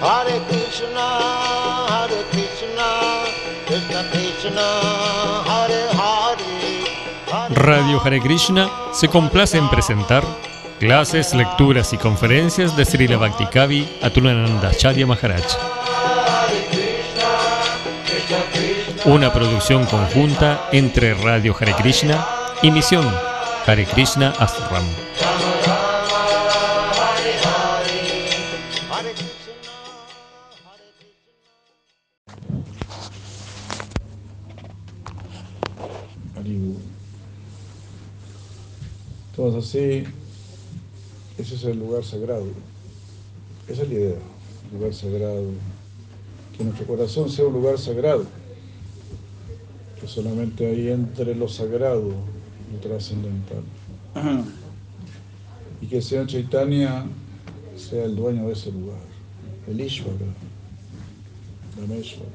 Hare Krishna, Hare Krishna, Krishna Krishna, Hare Hare. Radio Hare Krishna se complace en presentar clases, lecturas y conferencias de Srila Bhaktikavi Atulananda Charya Maharaj. Una producción conjunta entre Radio Hare Krishna y Misión Hare Krishna Ashram. Entonces así, ese es el lugar sagrado. Esa es la idea, el lugar sagrado. Que nuestro corazón sea un lugar sagrado. Que solamente ahí entre lo sagrado, lo trascendental. Y que Señor Chaitanya sea el dueño de ese lugar. El Ishvara, Rameshvara.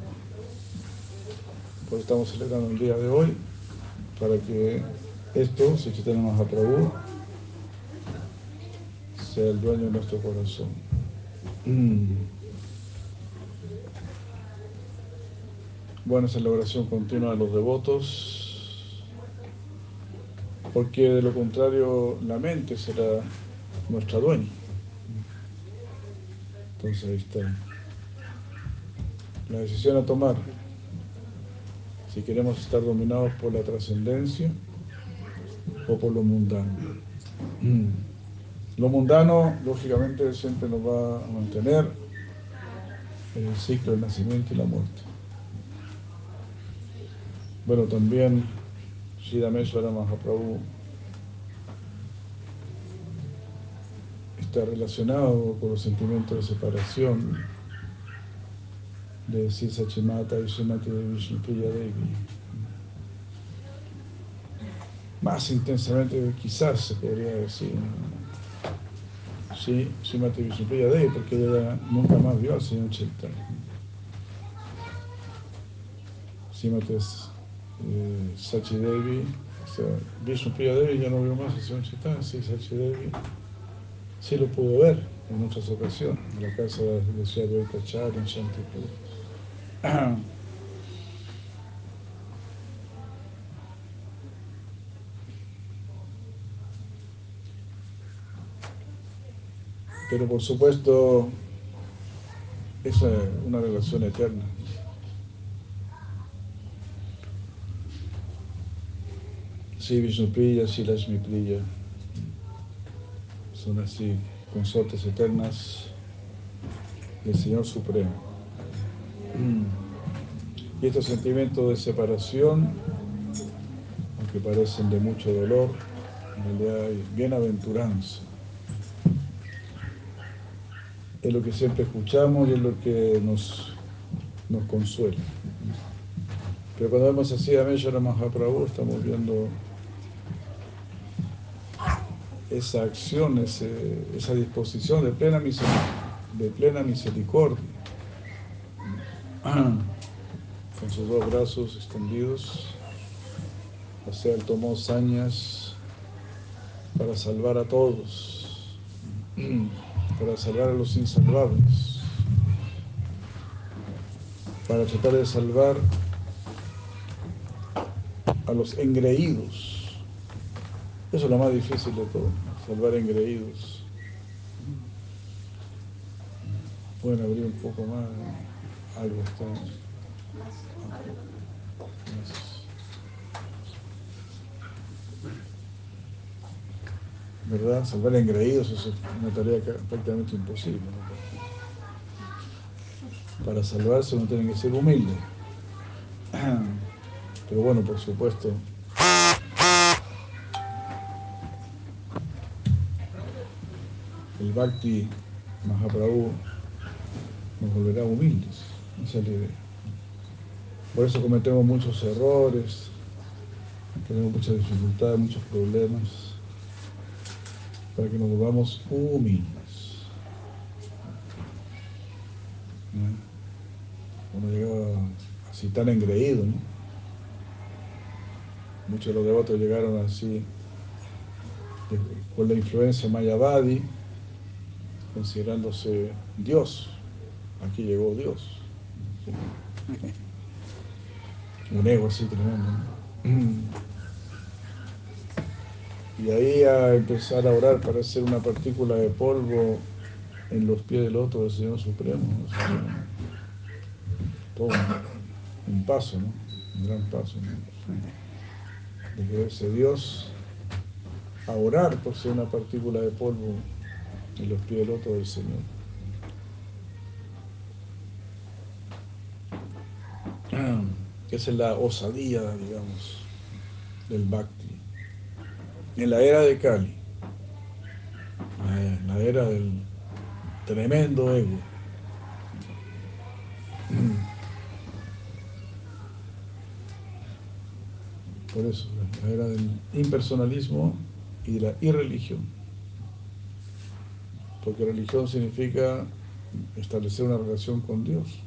Por eso estamos celebrando el día de hoy para que esto, si Chaitanya Mahaprabhu, sea el dueño de nuestro corazón. Mm. Bueno, esa es la oración continua de los devotos, porque de lo contrario la mente será nuestra dueña. Entonces ahí está la decisión a tomar si queremos estar dominados por la trascendencia o por lo mundano. Lo mundano, lógicamente, siempre nos va a mantener en el ciclo del nacimiento y la muerte. Bueno, también Shidameshwara Mahaprabhu está relacionado con los sentimientos de separación de decir Sachimata y Srimati Vishnupriya Devi. Más intensamente quizás se podría decir. Sí, Srimati Vishnupriya Devi, porque nunca más vio al señor Chaitanya. Srimati eh, Sachi Devi, o sea, Vishnupriya Devi ya no vio más al señor Chaitanya, sí, Sachi Devi sí lo pudo ver en muchas ocasiones, en la casa de la ciudad de Oikachar, en Shantipur. Pero por supuesto, es una relación eterna. Sí, Vishnupriya, sí, Lashmipriya, son así consortes eternas del Señor Supremo. Y estos sentimientos de separación, aunque parecen de mucho dolor, en realidad hay bienaventuranza. Es lo que siempre escuchamos y es lo que nos, nos consuela. Pero cuando vemos así a Meshara Mahaprabhu, estamos viendo esa acción, esa disposición de plena, de plena misericordia con sus dos brazos extendidos, o sea, él tomó sañas para salvar a todos, para salvar a los insalvables, para tratar de salvar a los engreídos. Eso es lo más difícil de todo, salvar engreídos. Pueden abrir un poco más, algo está. ¿Verdad? Salvar engreídos es una tarea prácticamente imposible. Para salvarse uno tiene que ser humilde. Pero bueno, por supuesto, el Bhakti Mahaprabhu nos volverá humildes. Esa idea. Por eso cometemos muchos errores, tenemos muchas dificultades, muchos problemas, para que nos volvamos humildes. ¿No? Uno llegaba así tan engreído, ¿no? Muchos de los devotos llegaron así, con la influencia mayavadi, considerándose Dios. aquí llegó Dios. Un ego así tremendo. ¿no? Y ahí a empezar a orar para ser una partícula de polvo en los pies del otro del Señor Supremo. Todo un, paso, ¿no? Un gran paso. ¿no? De quererse Dios a orar por ser una partícula de polvo en los pies del otro del Señor. Esa es la osadía, digamos, del Bhakti. En la era de Kali, la, la era del tremendo ego, por eso, la era del impersonalismo y de la irreligión. Porque religión significa establecer una relación con Dios.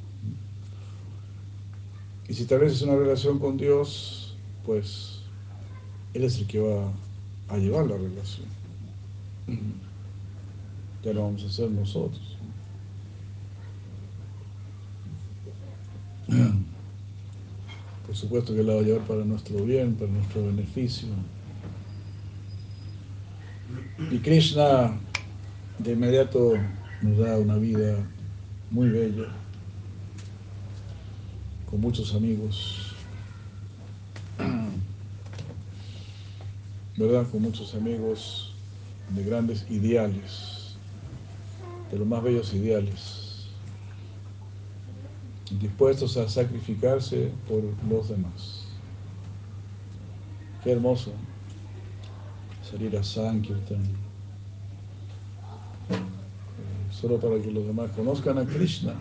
Y si estableces una relación con Dios, pues Él es el que va a llevar la relación. Ya lo vamos a hacer nosotros. Por supuesto que la va a llevar para nuestro bien, para nuestro beneficio. Y Krishna de inmediato nos da una vida muy bella, con muchos amigos, ¿verdad? Con muchos amigos de grandes ideales, de los más bellos ideales, dispuestos a sacrificarse por los demás. Qué hermoso salir a Sankirtan, solo para que los demás conozcan a Krishna.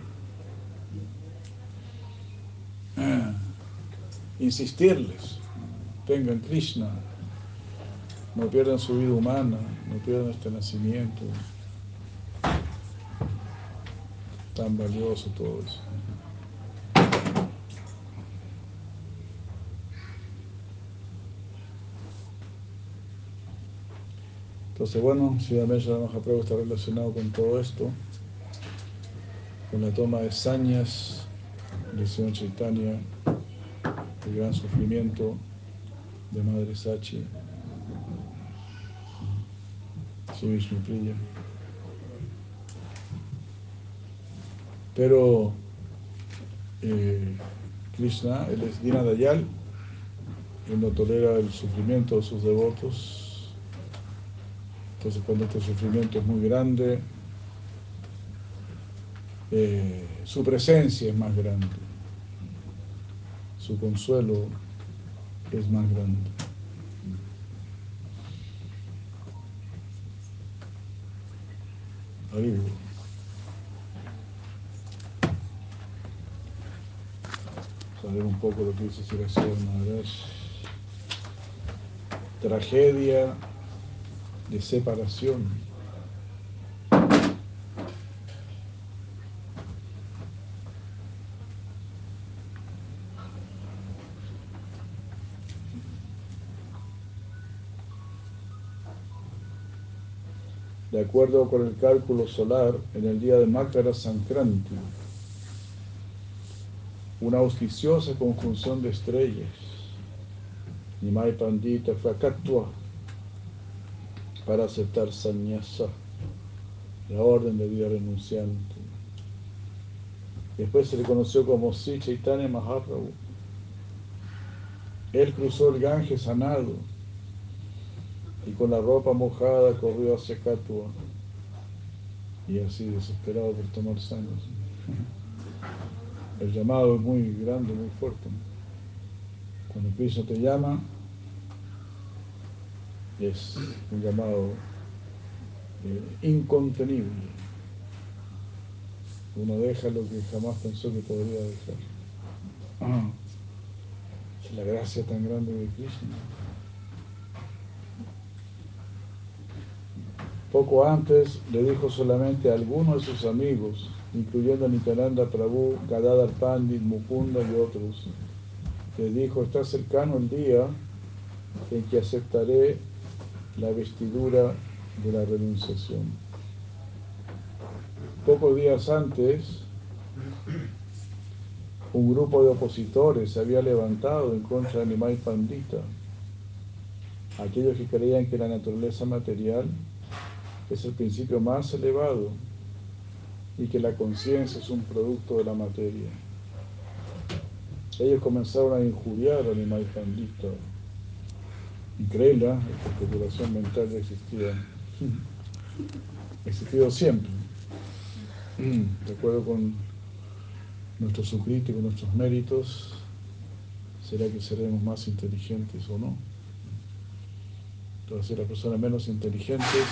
Insistirles, tengan Krishna, no pierdan su vida humana, no pierdan este nacimiento. Tan valioso todo eso. Entonces, bueno, Siddhamesha Mahaprabhu está relacionado con todo esto, con la toma de sañas de Señor Chaitanya, el gran sufrimiento de Madre Sachi, Pero eh, Krishna, él es Dina Dayal, él no tolera el sufrimiento de sus devotos, entonces cuando este sufrimiento es muy grande, eh, su presencia es más grande, su consuelo es más grande. Ahí, Vamos a ver un poco lo que dice Siracía Maharaj. Tragedia de separación. Acuerdo con el cálculo solar, en el día de Makara Sankranti, una auspiciosa conjunción de estrellas, Nimai Pandita Fakatwa, para aceptar sannyasa, la orden de vida renunciante. Después se le conoció como Sri Chaitanya Mahaprabhu. Él cruzó el Ganges sanado y con la ropa mojada corrió hacia Katua y así desesperado por tomar sangre. El llamado es muy grande, muy fuerte. Cuando Krishna te llama, es un llamado eh, incontenible. Uno deja lo que jamás pensó que podría dejar. Ah, es la gracia tan grande de Krishna. Poco antes le dijo solamente a algunos de sus amigos, incluyendo a Nityananda Prabhu, Gadadhar Pandit, Mukunda y otros, les dijo, está cercano el día en que aceptaré la vestidura de la renunciación. Pocos días antes, un grupo de opositores se había levantado en contra de Nimai Pandita, aquellos que creían que la naturaleza material es el principio más elevado y que la conciencia es un producto de la materia. Ellos comenzaron a injuriar a Nimai Pandita. Increíble, ¿eh? la especulación mental ya existía. Existido siempre. De acuerdo con nuestro sucrito y nuestros méritos, ¿será que seremos más inteligentes o no? Entonces las personas menos inteligentes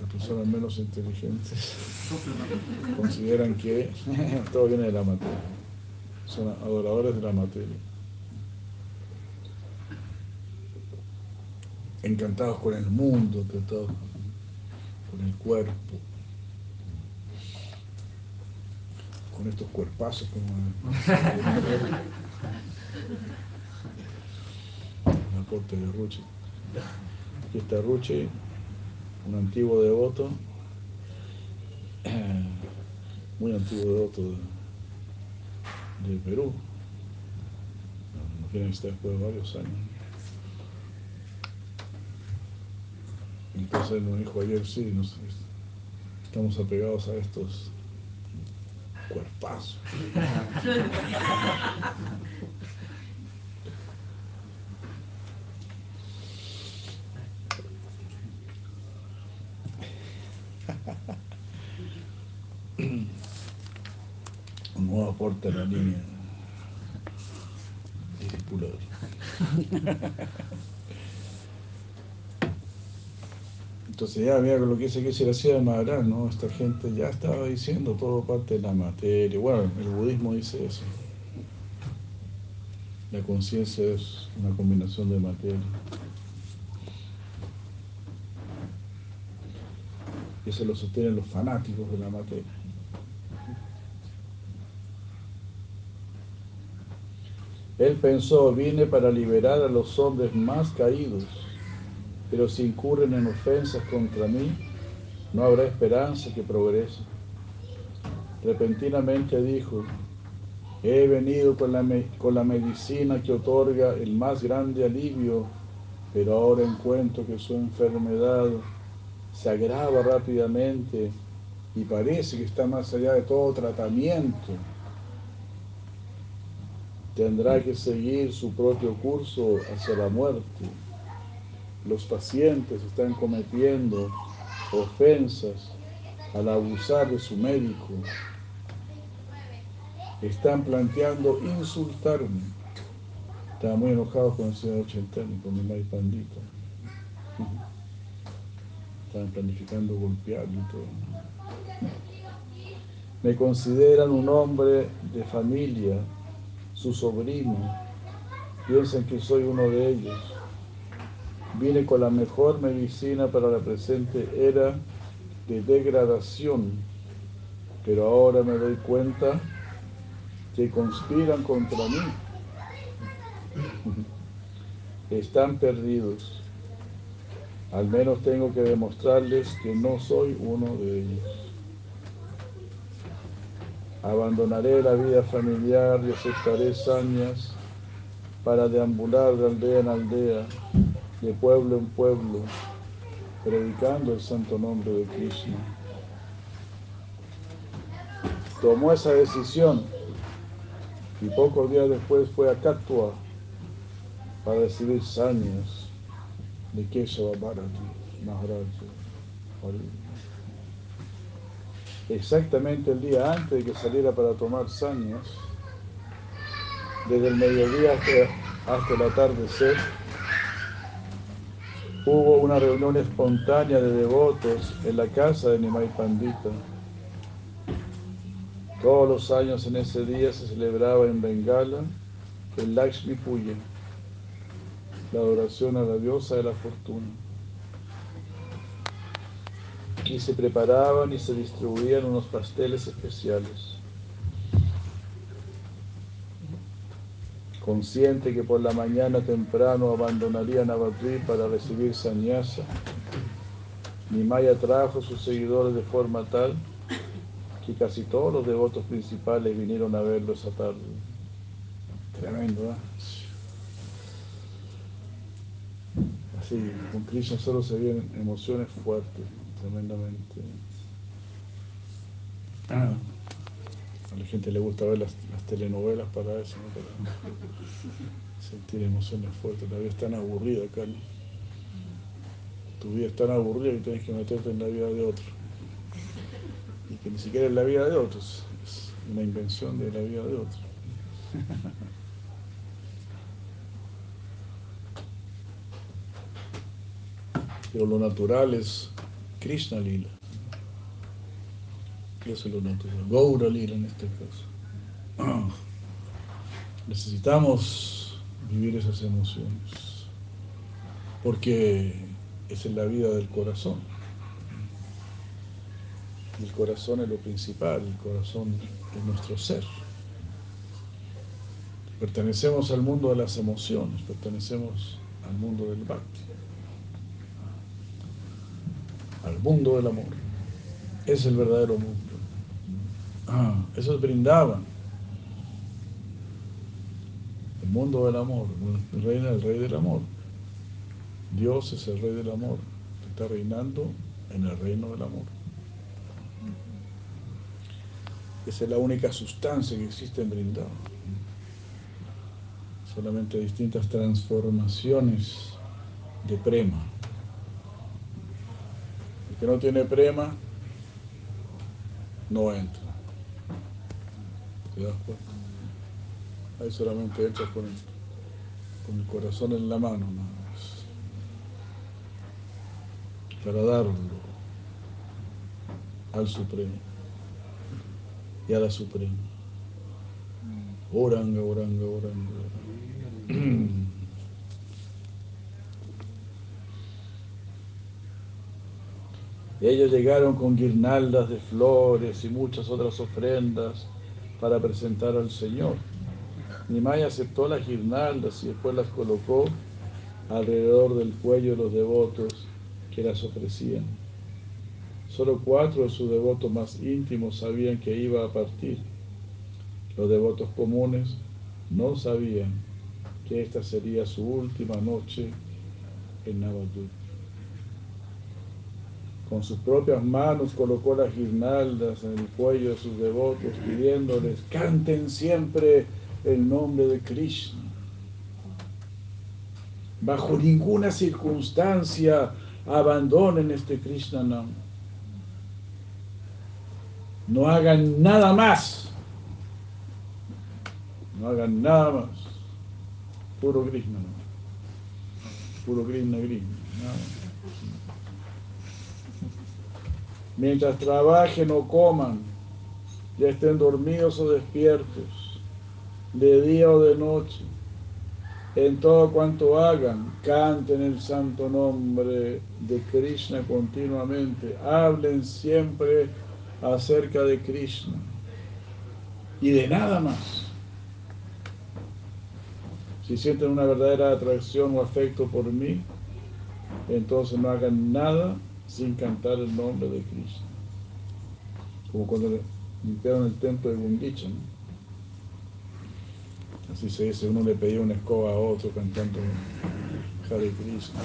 las personas menos inteligentes consideran que todo viene de la materia. Son adoradores de la materia. Encantados con el mundo, encantados con el cuerpo, con estos cuerpazos como la corte de Ruchi. Aquí está Ruchi, un antiguo devoto, muy antiguo devoto de, Perú, no, no quieren estar después de varios años. Entonces nos dijo ayer, sí, nos, estamos apegados a estos cuerpazos. Nuevo aporte a la línea discipular. Entonces ya mira lo que dice que se le hacía de Maharaj, ¿no? Esta gente ya estaba diciendo todo parte de la materia. Bueno, el budismo dice eso. La conciencia es una combinación de materia. Y eso lo sostienen los fanáticos de la materia. Él pensó, vine para liberar a los hombres más caídos pero si incurren en ofensas contra mí, no habrá esperanza que progrese. Repentinamente dijo, he venido con la, con la medicina que otorga el más grande alivio, pero ahora encuentro que su enfermedad se agrava rápidamente y parece que está más allá de todo tratamiento. Tendrá que seguir su propio curso hacia la muerte los pacientes están cometiendo ofensas al abusar de su médico. Están planteando insultarme. Estaba muy enojado con el señor Chentani, con mi maíz pandita. Estaban planificando golpearme y todo. Me consideran un hombre de familia, su sobrino. Piensan que soy uno de ellos Vine con la mejor medicina para la presente era de degradación, pero ahora me doy cuenta que conspiran contra mí. Están perdidos. Al menos tengo que demostrarles que no soy uno de ellos. Abandonaré la vida familiar y aceptaré sañas para deambular de aldea en aldea de pueblo en pueblo, predicando el santo nombre de Krishna. Tomó esa decisión y pocos días después fue a Katua para recibir sañas de Keshava Bharati Maharaj. Exactamente el día antes de que saliera para tomar sañas, desde el mediodía hasta, hasta el atardecer, hubo una reunión espontánea de devotos en la casa de Nimai Pandita. Todos los años en ese día se celebraba en Bengala el Lakshmi Puya, la adoración a la diosa de la fortuna. Y se preparaban y se distribuían unos pasteles especiales. consciente que por la mañana temprano abandonaría Navadvip para recibir sannyasa. Nimaya trajo a sus seguidores de forma tal que casi todos los devotos principales vinieron a verlo esa tarde. Tremendo, ¿eh? Así, con Krishna solo se vienen emociones fuertes, tremendamente. Ah, a la gente le gusta ver las, las telenovelas para eso, ¿no? para sentir emociones fuertes. La vida es tan aburrida ¿no? Tu vida es tan aburrida que tienes que meterte en la vida de otro. Y que ni siquiera es la vida de otros, es una invención de la vida de otro. Pero lo natural es Krishna Lila. Eso es lo natural. Gaura Lila en este caso. Necesitamos vivir esas emociones. Porque es la vida del corazón. El corazón es lo principal, el corazón es nuestro ser. Pertenecemos al mundo de las emociones, pertenecemos al mundo del bhakti al mundo del amor. Es el verdadero mundo. Ah, eso es brindaban. El mundo del amor, el rey, el rey del amor. Dios es el rey del amor, está reinando en el reino del amor. Esa es la única sustancia que existe en Brindado. Solamente distintas transformaciones de prema que no tiene prema, no entra. ¿Te das cuenta? Ahí solamente entra con el, con el corazón en la mano, nada más. Para darlo al Supremo y a la Suprema. Oranga, oranga, oranga. Y ellos llegaron con guirnaldas de flores y muchas otras ofrendas para presentar al Señor. Nimai aceptó las guirnaldas y después las colocó alrededor del cuello de los devotos que las ofrecían. Solo cuatro de sus devotos más íntimos sabían que iba a partir. Los devotos comunes no sabían que esta sería su última noche en Navadvip con sus propias manos colocó las guirnaldas en el cuello de sus devotos, pidiéndoles, canten siempre el nombre de Krishna. Bajo ninguna circunstancia abandonen este Krishna Nam. No hagan nada más. No hagan nada más. Puro Krishna. Puro Krishna, Krishna. Nada mientras trabajen o coman, ya estén dormidos o despiertos, de día o de noche, en todo cuanto hagan, canten el santo nombre de Krishna continuamente, hablen siempre acerca de Krishna y de nada más. Si sienten una verdadera atracción o afecto por mí, entonces no hagan nada sin cantar el nombre de Cristo. Como cuando limpiaron el templo de Gundicha, Así se dice, uno le pedía una escoba a otro cantando Hare Krishna.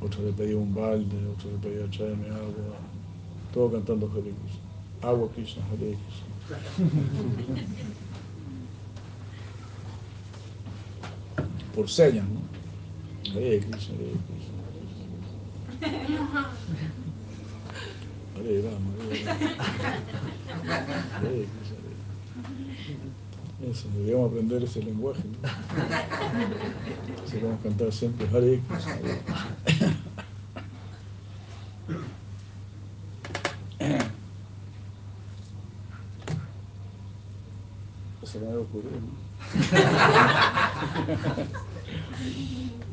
Otro le pedía un balde, otro le pedía traerme agua. Todo cantando Hare Krishna. Agua Krishna, Hare Krishna. Por señas, ¿no? Hare Krishna, Hare Krishna. Hare Rama, Hare Rama. Hare Krishna, Eso, deberíamos aprender ese lenguaje, ¿no? Así vamos a cantar siempre Hare Krishna, Hare Krishna. Se me ha ocurrido, ¿no?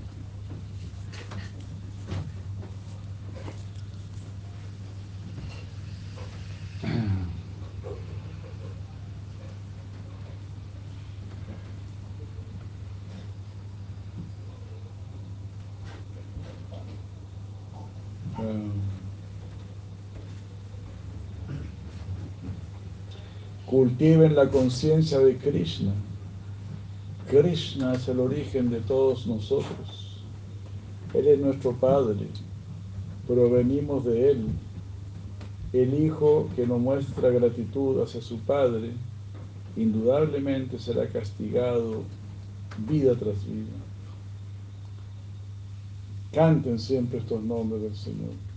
Cultiven la conciencia de Krishna. Krishna es el origen de todos nosotros. Él es nuestro Padre, provenimos de Él. El hijo que no muestra gratitud hacia su Padre, indudablemente será castigado vida tras vida. Canten siempre estos nombres del Señor.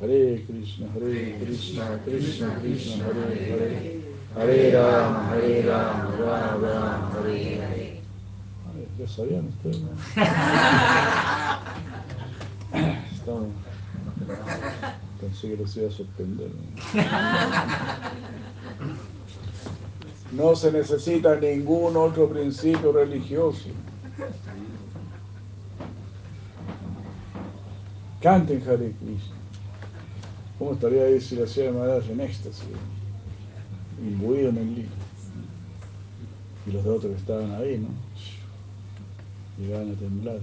Hare Krishna, Hare Krishna, Krishna Krishna, Hare Hare, Hare Rama, Hare Rama, Rama Rama, Hare Hare. Ya sabían ustedes, ¿no? Estamos... Pensé que los iba a sorprender. ¿no? No se necesita ningún otro principio religioso. Canten Hare Krishna. ¿Cómo estaría ahí si la ciudad de Maharaj en éxtasis? Imbuido en el libro. Y los de otros que estaban ahí, ¿no? Llegaban a temblar.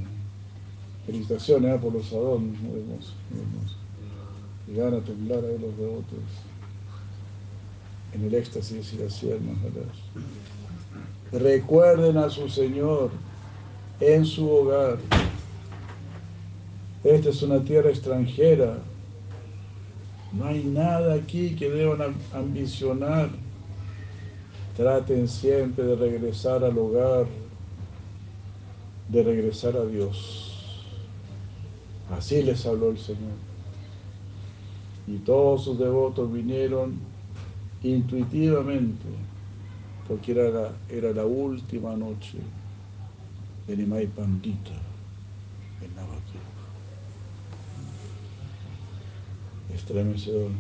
Felicitaciones ¿eh? por los adornos, muy hermoso, muy hermoso. Llegaban a temblar ahí los devotos en el éxtasis y la ciudad de Maharaj. Recuerden a su Señor en su hogar. Esta es una tierra extranjera. No hay nada aquí que deban ambicionar. Traten siempre de regresar al hogar, de regresar a Dios. Así les habló el Señor. Y todos sus devotos vinieron intuitivamente, porque era la, última noche de Nimai Pandita en Navajo. Estremecedor.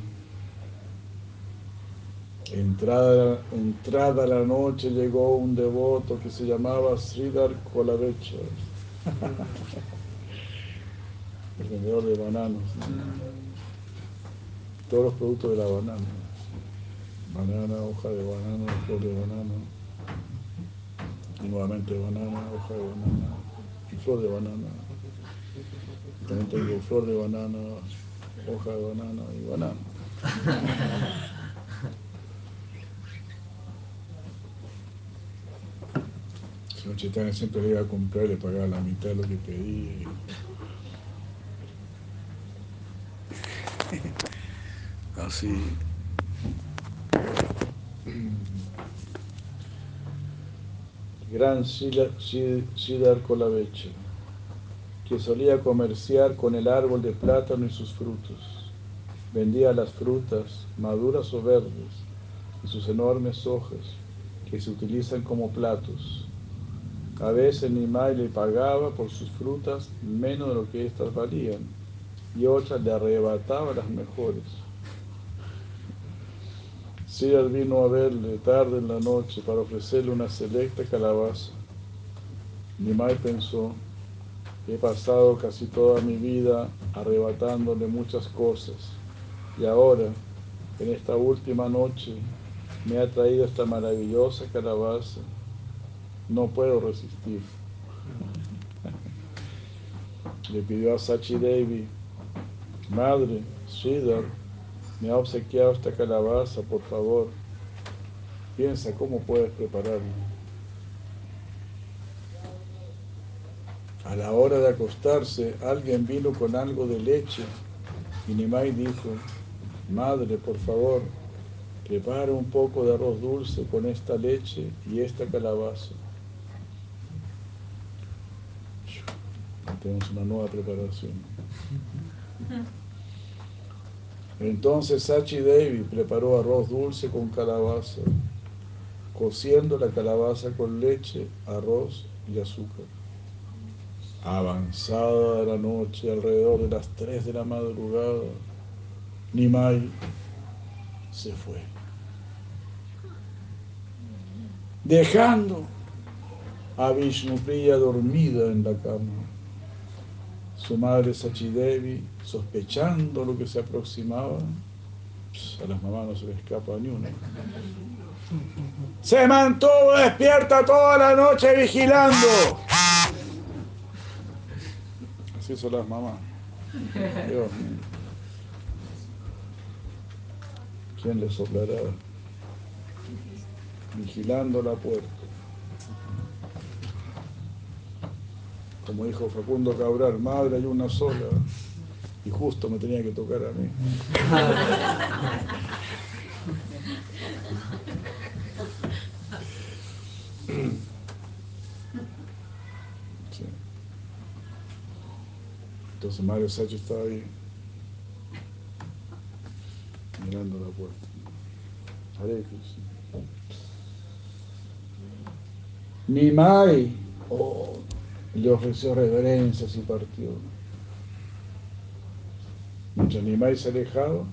Entrada, entrada la noche llegó un devoto que se llamaba Sridhar Kolavecha, el vendedor de bananos. Todos los productos de la banana. Banana, hoja de banana, flor de banana. Nuevamente banana, hoja de banana flor de banana. También tengo flor de banana, hoja de banana y banana. Señor Chaitanya siempre le iba a comprar y le pagaba la mitad de lo que pedía. Así. Gran Siddhar Kolavecha, que solía comerciar con el árbol de plátano y sus frutos. Vendía las frutas, maduras o verdes, y sus enormes hojas, que se utilizan como platos. A veces Nimai le pagaba por sus frutas menos de lo que éstas valían, y otras le arrebataba las mejores. Siddhar vino a verle tarde en la noche para ofrecerle una selecta calabaza. Nimai pensó, he pasado casi toda mi vida arrebatándole muchas cosas y ahora, en esta última noche, me ha traído esta maravillosa calabaza. No puedo resistir. Le pidió a Sachi Devi, Madre, Sridhar, me ha obsequiado esta calabaza, por favor. Piensa cómo puedes prepararla. A la hora de acostarse, alguien vino con algo de leche y Nimai dijo, Madre, por favor, prepara un poco de arroz dulce con esta leche y esta calabaza. Tenemos una nueva preparación. Entonces Sachi Devi preparó arroz dulce con calabaza, cociendo la calabaza con leche, arroz y azúcar. Avanzada la noche, alrededor de las 3 de la madrugada, Nimai se fue, dejando a Vishnupriya dormida en la cama. Su madre Sachidevi, sospechando lo que se aproximaba, a las mamás no se les escapa ni una. Se mantuvo despierta toda la noche vigilando. Así son las mamás. Dios mío. ¿Quién le soplará vigilando la puerta. Como dijo Facundo Cabral, madre hay una sola y justo me tenía que tocar a mí. Entonces Mario Sacho estaba ahí mirando la puerta. Hare Krishna. Nimai oh, le ofreció reverencias y partió. Mientras Nimai se alejaba,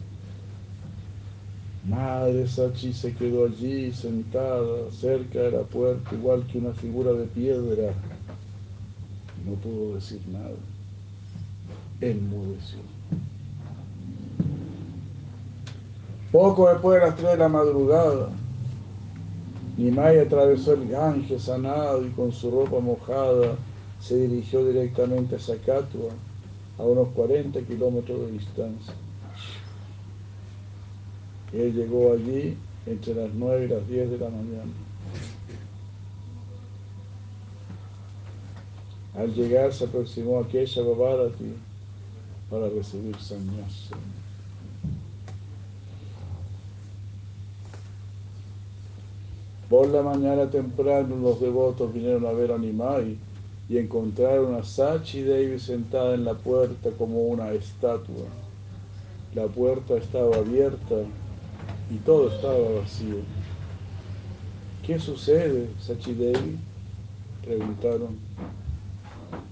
Madre Sachi se quedó allí sentada cerca de la puerta, igual que una figura de piedra. No pudo decir nada. Enmudeció. Poco después de las tres de la madrugada, Nimai atravesó el Ganges sanado y con su ropa mojada se dirigió directamente a Sakatua, a unos 40 kilómetros de distancia. Él llegó allí entre las 9 y las 10 de la mañana. Al llegar se aproximó a Kesha Babarati para recibir sannyasa. Por la mañana temprano los devotos vinieron a ver a Nimai y encontraron a Sachi Devi sentada en la puerta como una estatua. La puerta estaba abierta y todo estaba vacío. ¿Qué sucede, Sachi Devi? Preguntaron.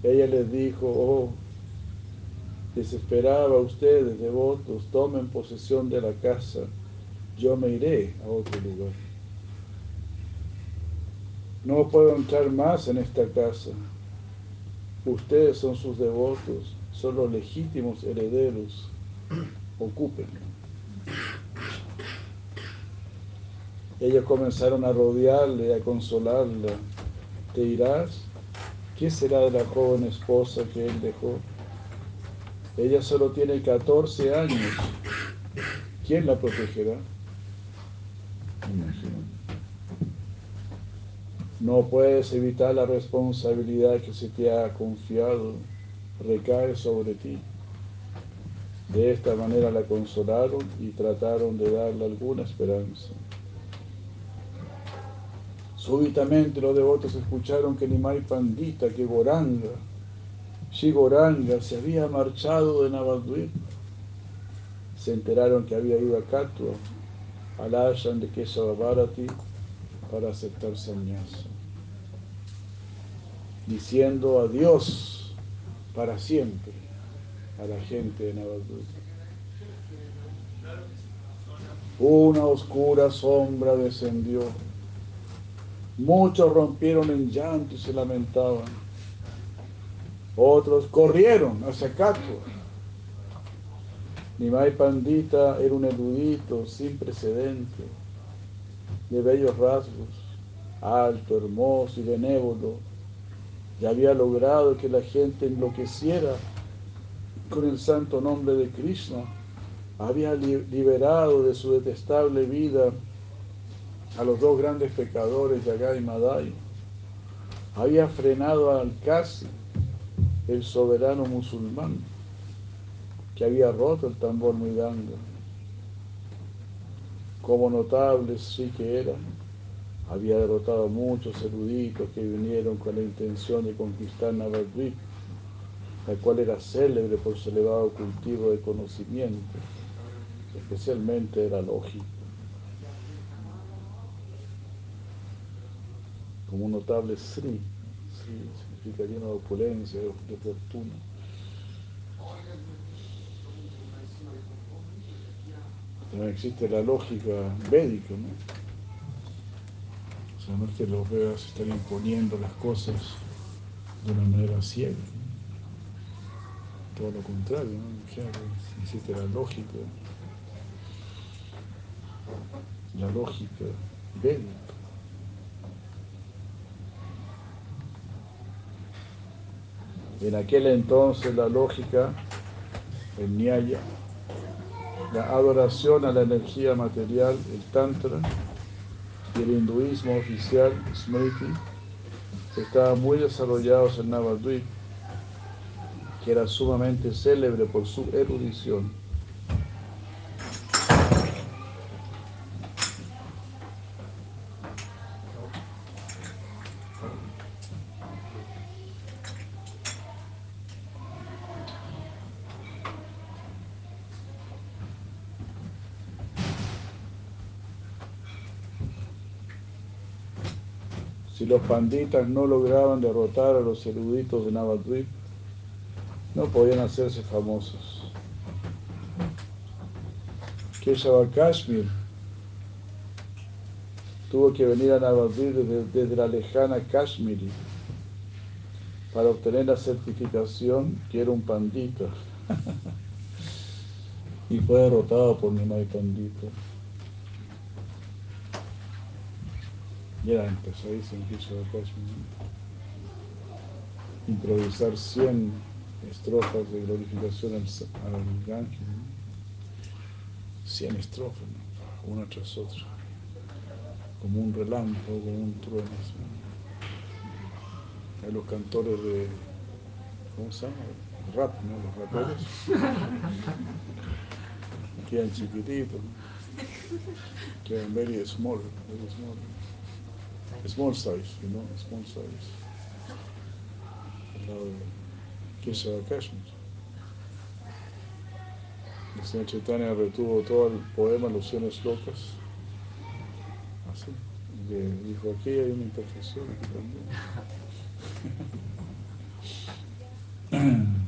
Ella les dijo, oh, desesperaba ustedes, devotos, tomen posesión de la casa, yo me iré a otro lugar. No puedo entrar más en esta casa. Ustedes son sus devotos, son los legítimos herederos. Ocúpenlo. Ellos comenzaron a rodearle, a consolarla. ¿Te irás? ¿Qué será de la joven esposa que él dejó? Ella solo tiene 14 años. ¿Quién la protegerá? No puedes evitar la responsabilidad que se te ha confiado, recae sobre ti. De esta manera la consolaron y trataron de darle alguna esperanza. Súbitamente los devotos escucharon que Nimai Pandita, que Goranga, Shigoranga se había marchado de Navadvip. Se enteraron que había ido a Katua, al ashram de Kesava Bharati, para aceptar sannyasa diciendo adiós para siempre a la gente de Navadvip. Una oscura sombra descendió. Muchos rompieron en llanto y se lamentaban. Otros corrieron hacia Katua. Nimai Pandita era un erudito sin precedente, de bellos rasgos, alto, hermoso y benévolo. Ya había logrado que la gente enloqueciera con el santo nombre de Krishna, había liberado de su detestable vida a los dos grandes pecadores, Yagai y Madai, había frenado al Kasi, el soberano musulmán, que había roto el tambor Muidanga. Como notables sí que era, había derrotado a muchos eruditos que vinieron con la intención de conquistar Navadvip, la cual era célebre por su elevado cultivo de conocimiento, especialmente era lógico. Como un notable Sri, Sri de opulencia, de, fortuna. También existe la lógica védica, ¿no? O sea, no es que los Vedas están imponiendo las cosas de una manera ciega. Todo lo contrario, ¿no? Existe la lógica, la lógica védica. En aquel entonces la lógica, el nyaya, la adoración a la energía material, el tantra, y el hinduismo oficial, Smriti, estaban muy desarrollados en Navadvip, que era sumamente célebre por su erudición. Si los panditas no lograban derrotar a los eruditos de Navadvip, no podían hacerse famosos. Keshava Kashmir tuvo que venir a Navadvip desde, la lejana Kashmir para obtener la certificación que era un pandita. y fue derrotado por Nimai Pandita. Ya empezó ahí en Keshava Kashmir. Improvisar 100 estrofas de glorificación al, al Ganges. 100 estrofas, ¿no? una tras otra, como un relámpago, como un trueno. Hay los cantores de, ¿cómo se llama? Rap, ¿no? Los raperos. Quedan chiquititos, ¿no? quedan very small, very small. Small size, you know, small size. Lado de Keshava Kashmir. El señor Chaitanya retuvo todo el poema Alusiones Locas. Así. Y le dijo, aquí hay una imperfección, también.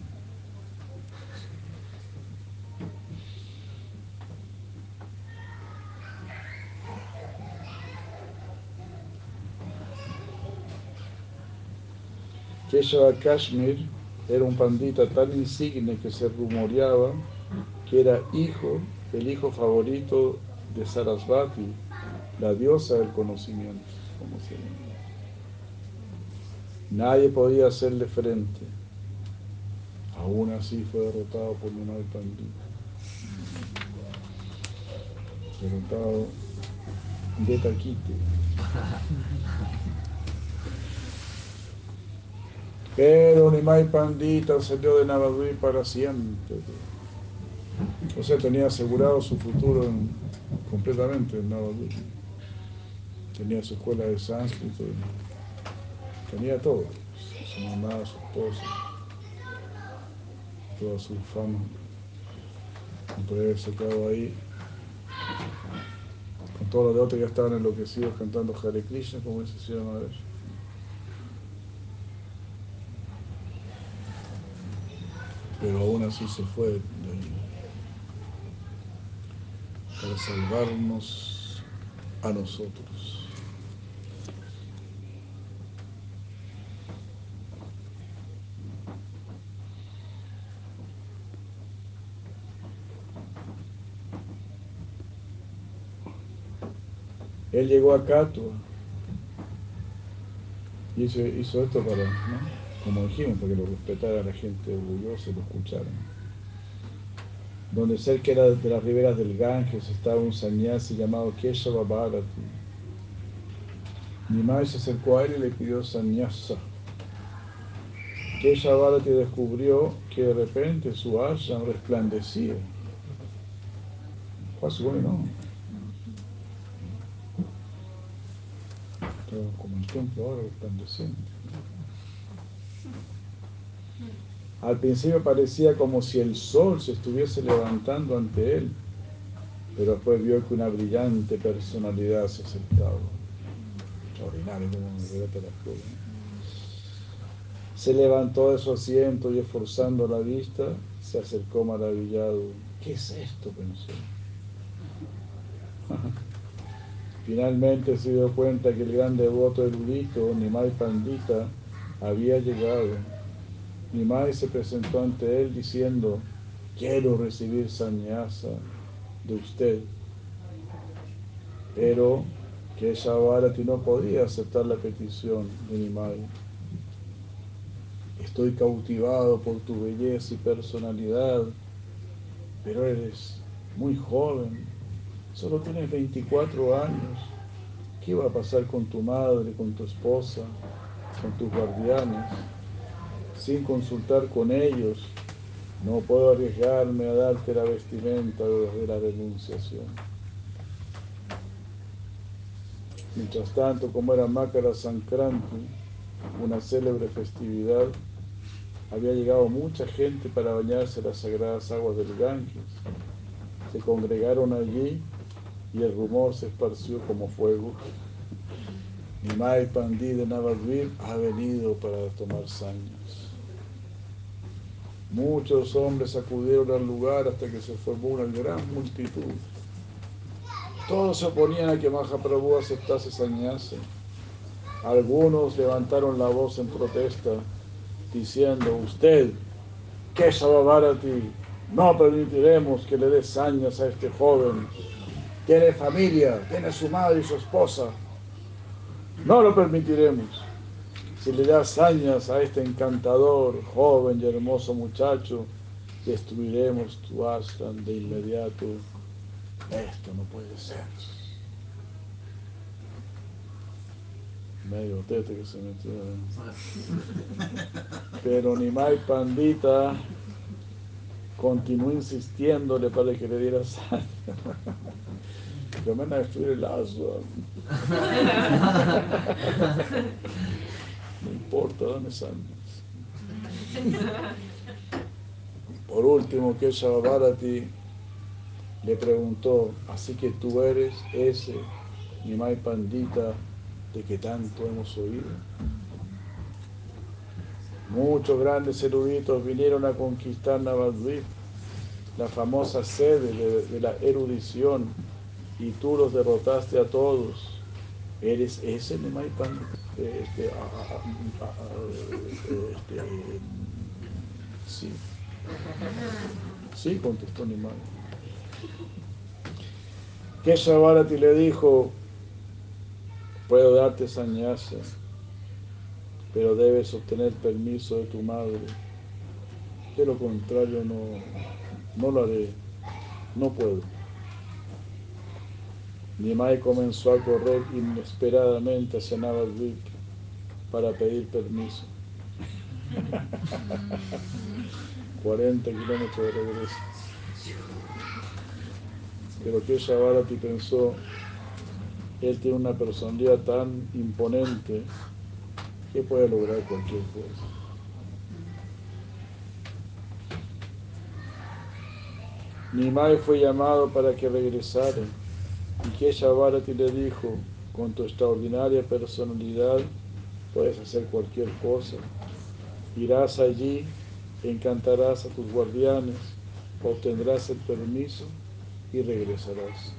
Keshava Kashmir era un pandita tan insigne que se rumoreaba que era hijo, el hijo favorito de Sarasvati, la diosa del conocimiento, como se. Nadie podía hacerle frente. Aún así fue derrotado por Nimai Pandita. Derrotado de Taquite. Pero Nimai Pandita salió de Navadvip para siempre. O sea, tenía asegurado su futuro en- completamente en Navadvip. Tenía su escuela de sánscrito, tenía todo. Su mamá, su esposa, toda su fama. Haberse quedado ahí con todos los de otros ya estaban enloquecidos cantando Hare Krishna, como dice Sri Maharaj. Pero aún así se fue de para salvarnos a nosotros. Él llegó a Catua y hizo, hizo esto para. Como dijimos, para que lo respetara la gente orgullosa y lo escuchara. Donde cerca de las riberas del Ganges estaba un sannyasi llamado Keshava Bharati. Nimai se acercó a él y le pidió sannyasa. Keshava descubrió que de repente su ashram resplandecía. Going on? Estaba como el templo ahora resplandeciente. Al principio parecía como si el sol se estuviese levantando ante él, pero después vio que una brillante personalidad se acercaba. Extraordinario como. Se levantó de su asiento y esforzando la vista, se acercó maravillado. ¿Qué es esto? pensó. Finalmente se dio cuenta que el gran devoto erudito, Nimai Pandita, había llegado. Nimai se presentó ante él diciendo, quiero recibir sannyasa de usted. Pero que Shavarati no podía aceptar la petición de Nimai. Estoy cautivado por tu belleza y personalidad, pero eres muy joven, solo tienes 24 años. ¿Qué va a pasar con tu madre, con tu esposa, con tus guardianes? Sin consultar con ellos, no puedo arriesgarme a darte la vestimenta de la renunciación. Mientras tanto, como era Makara Sankranti, una célebre festividad, había llegado mucha gente para bañarse en las sagradas aguas del Ganges. Se congregaron allí y el rumor se esparció como fuego. Nimai Pandí de Navadvip ha venido para tomar saños. Muchos hombres acudieron al lugar hasta que se formó una gran multitud. Todos se oponían a que Mahaprabhu aceptase sañase. Algunos levantaron la voz en protesta, diciendo, usted, que no permitiremos que le dé sañas a este joven. Tiene familia, tiene su madre y su esposa. No lo permitiremos. Si le das sañas a este encantador, joven y hermoso muchacho, destruiremos tu ashram de inmediato. Esto no puede ser. Medio tete que se metió. Pero Nimai Pandita continuó insistiéndole para que le diera sangre. Yo me van a destruir el asno. Importa, dame sangre. Por último, que Bharati le preguntó, así que tú eres ese Nimai Pandita de que tanto hemos oído. Muchos grandes eruditos vinieron a conquistar Navadvip, la famosa sede de, la erudición, y tú los derrotaste a todos. Eres ese Nimai Pandita. Este, este, sí. Sí, contestó Nimai. Keshavarati le dijo, puedo darte sañasa, pero debes obtener permiso de tu madre. De lo contrario no, no lo haré, no puedo. Nimai comenzó a correr inesperadamente hacia Navadvip para pedir permiso. 40 kilómetros de regreso. Pero que Bharati pensó, él tiene una personalidad tan imponente que puede lograr cualquier cosa. Nimai fue llamado para que regresara y que Bharati le dijo, con tu extraordinaria personalidad puedes hacer cualquier cosa. Irás allí, encantarás a tus guardianes, obtendrás el permiso y regresarás.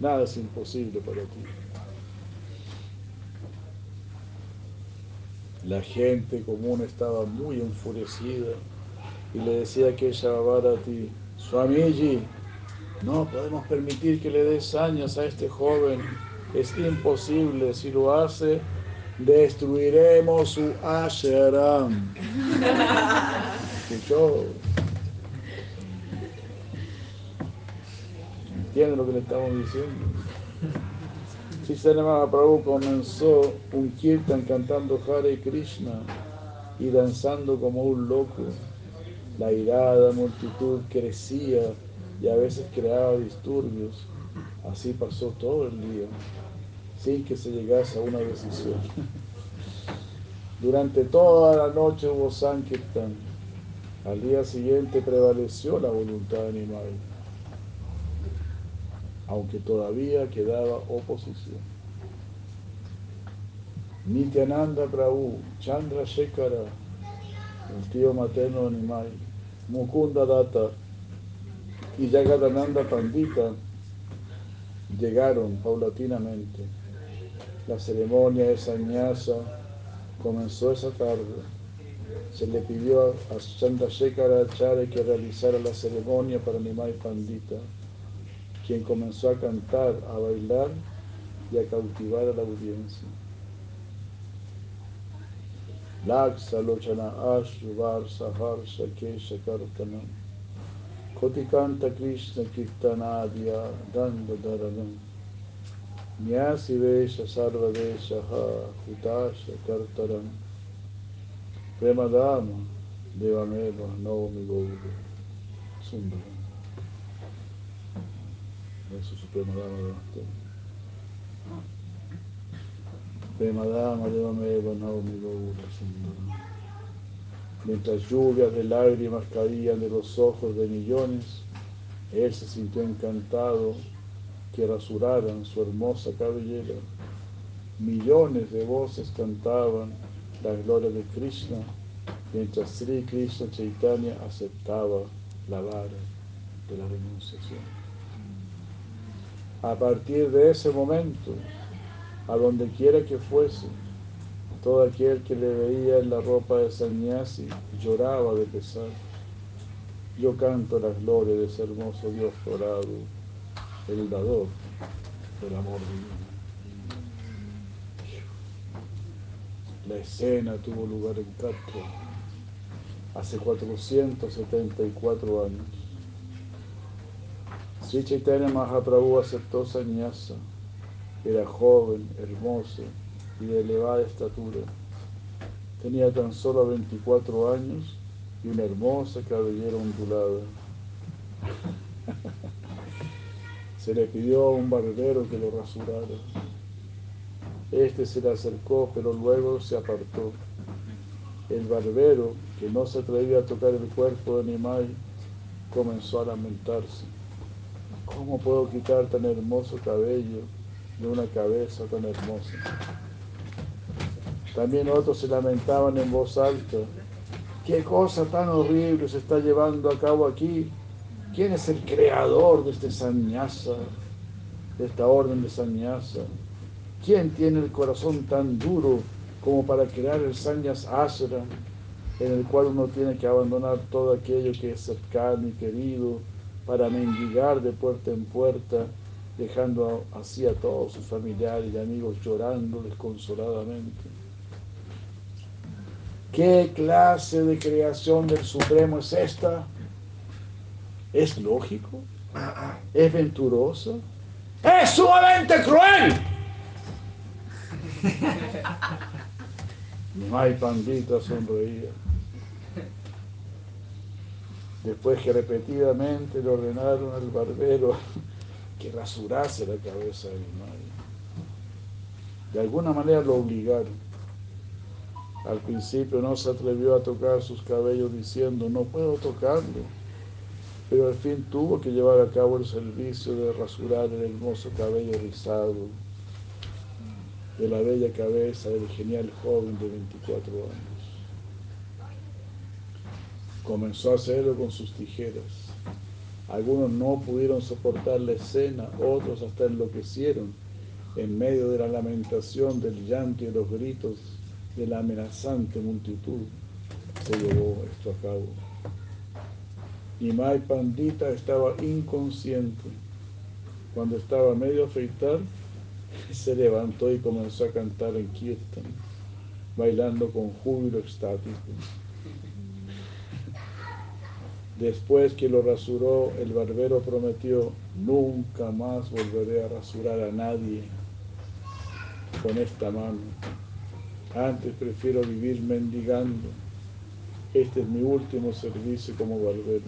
Nada es imposible para ti. La gente común estaba muy enfurecida y le decía a ti, Swamiji, no podemos permitir que le des años a este joven. Es imposible. Si lo hace, destruiremos su ashram. ¿Escuchó? ¿Entienden lo que le estamos diciendo? Chaitanya Prabhu comenzó un kirtan cantando Hare Krishna y danzando como un loco. La irada multitud crecía y a veces creaba disturbios. Así pasó todo el día, sin que se llegase a una decisión. Durante toda la noche hubo Sankirtan. Al día siguiente prevaleció la voluntad animal aunque todavía quedaba oposición. Nityananda Prabhu, Chandra Shekara, el tío materno de Nimai, Mukunda Data y Jagadananda Pandita llegaron paulatinamente. La ceremonia de sañasa comenzó esa tarde. Se le pidió a Chandra Shekara Acharya que realizara la ceremonia para Nimai Pandita quien comenzó a cantar, a bailar y a cautivar a la audiencia. Laksa Lochana Ashru Varsa Harsha Kesha Kartanam Kotikanta Krishna Kirtanadya Danda Dharanam Nyasi Vesha Sarva Desha Hutasha Kartaram Premadama Devameva Naomi Gauru Sundara. Eso es Premadama Devameva. Premadama Devameva Naomi Gaura Sundara. Mientras lluvias de lágrimas caían de los ojos de millones, él se sintió encantado que rasuraran su hermosa cabellera. Millones de voces cantaban la gloria de Krishna, mientras Sri Krishna Chaitanya aceptaba la vara de la renunciación. A partir de ese momento, a donde quiera que fuese, todo aquel que le veía en la ropa de sannyasi lloraba de pesar. Yo canto la gloria de ese hermoso Dios dorado, el dador del amor divino. La escena tuvo lugar en Castro hace 474 años. Sri Chaitanya Mahaprabhu aceptó sannyasa. Era joven, hermoso y de elevada estatura. Tenía tan solo 24 años y una hermosa cabellera ondulada. Se le pidió a un barbero que lo rasurara. Este se le acercó, pero luego se apartó. El barbero, que no se atrevía a tocar el cuerpo de Nimai, comenzó a lamentarse. ¿Cómo puedo quitar tan hermoso cabello de una cabeza tan hermosa? También otros se lamentaban en voz alta. ¿Qué cosa tan horrible se está llevando a cabo aquí? ¿Quién es el creador de este sannyasa, de esta orden de sannyasa? ¿Quién tiene el corazón tan duro como para crear el sannyas ashram, en el cual uno tiene que abandonar todo aquello que es cercano y querido para mendigar de puerta en puerta, dejando así a todos sus familiares y amigos llorando desconsoladamente? ¿Qué clase de creación del Supremo es esta? ¿Es lógico? ¿Es venturosa? ¡Es sumamente cruel! Nimai Pandita sonreía. Después que repetidamente le ordenaron al barbero que rasurase la cabeza de Nimai. De alguna manera lo obligaron. Al principio no se atrevió a tocar sus cabellos diciendo, no puedo tocarlo. Pero al fin tuvo que llevar a cabo el servicio de rasurar el hermoso cabello rizado de la bella cabeza del genial joven de 24 años. Comenzó a hacerlo con sus tijeras. Algunos no pudieron soportar la escena, otros hasta enloquecieron en medio de la lamentación, del llanto y los gritos de la amenazante multitud se llevó esto a cabo. Nimai Pandita estaba inconsciente. Cuando estaba medio afeitar, se levantó y comenzó a cantar en Kirtan, bailando con júbilo extático. Después que lo rasuró, el barbero prometió, nunca más volveré a rasurar a nadie con esta mano. Antes prefiero vivir mendigando. Este es mi último servicio como barbero.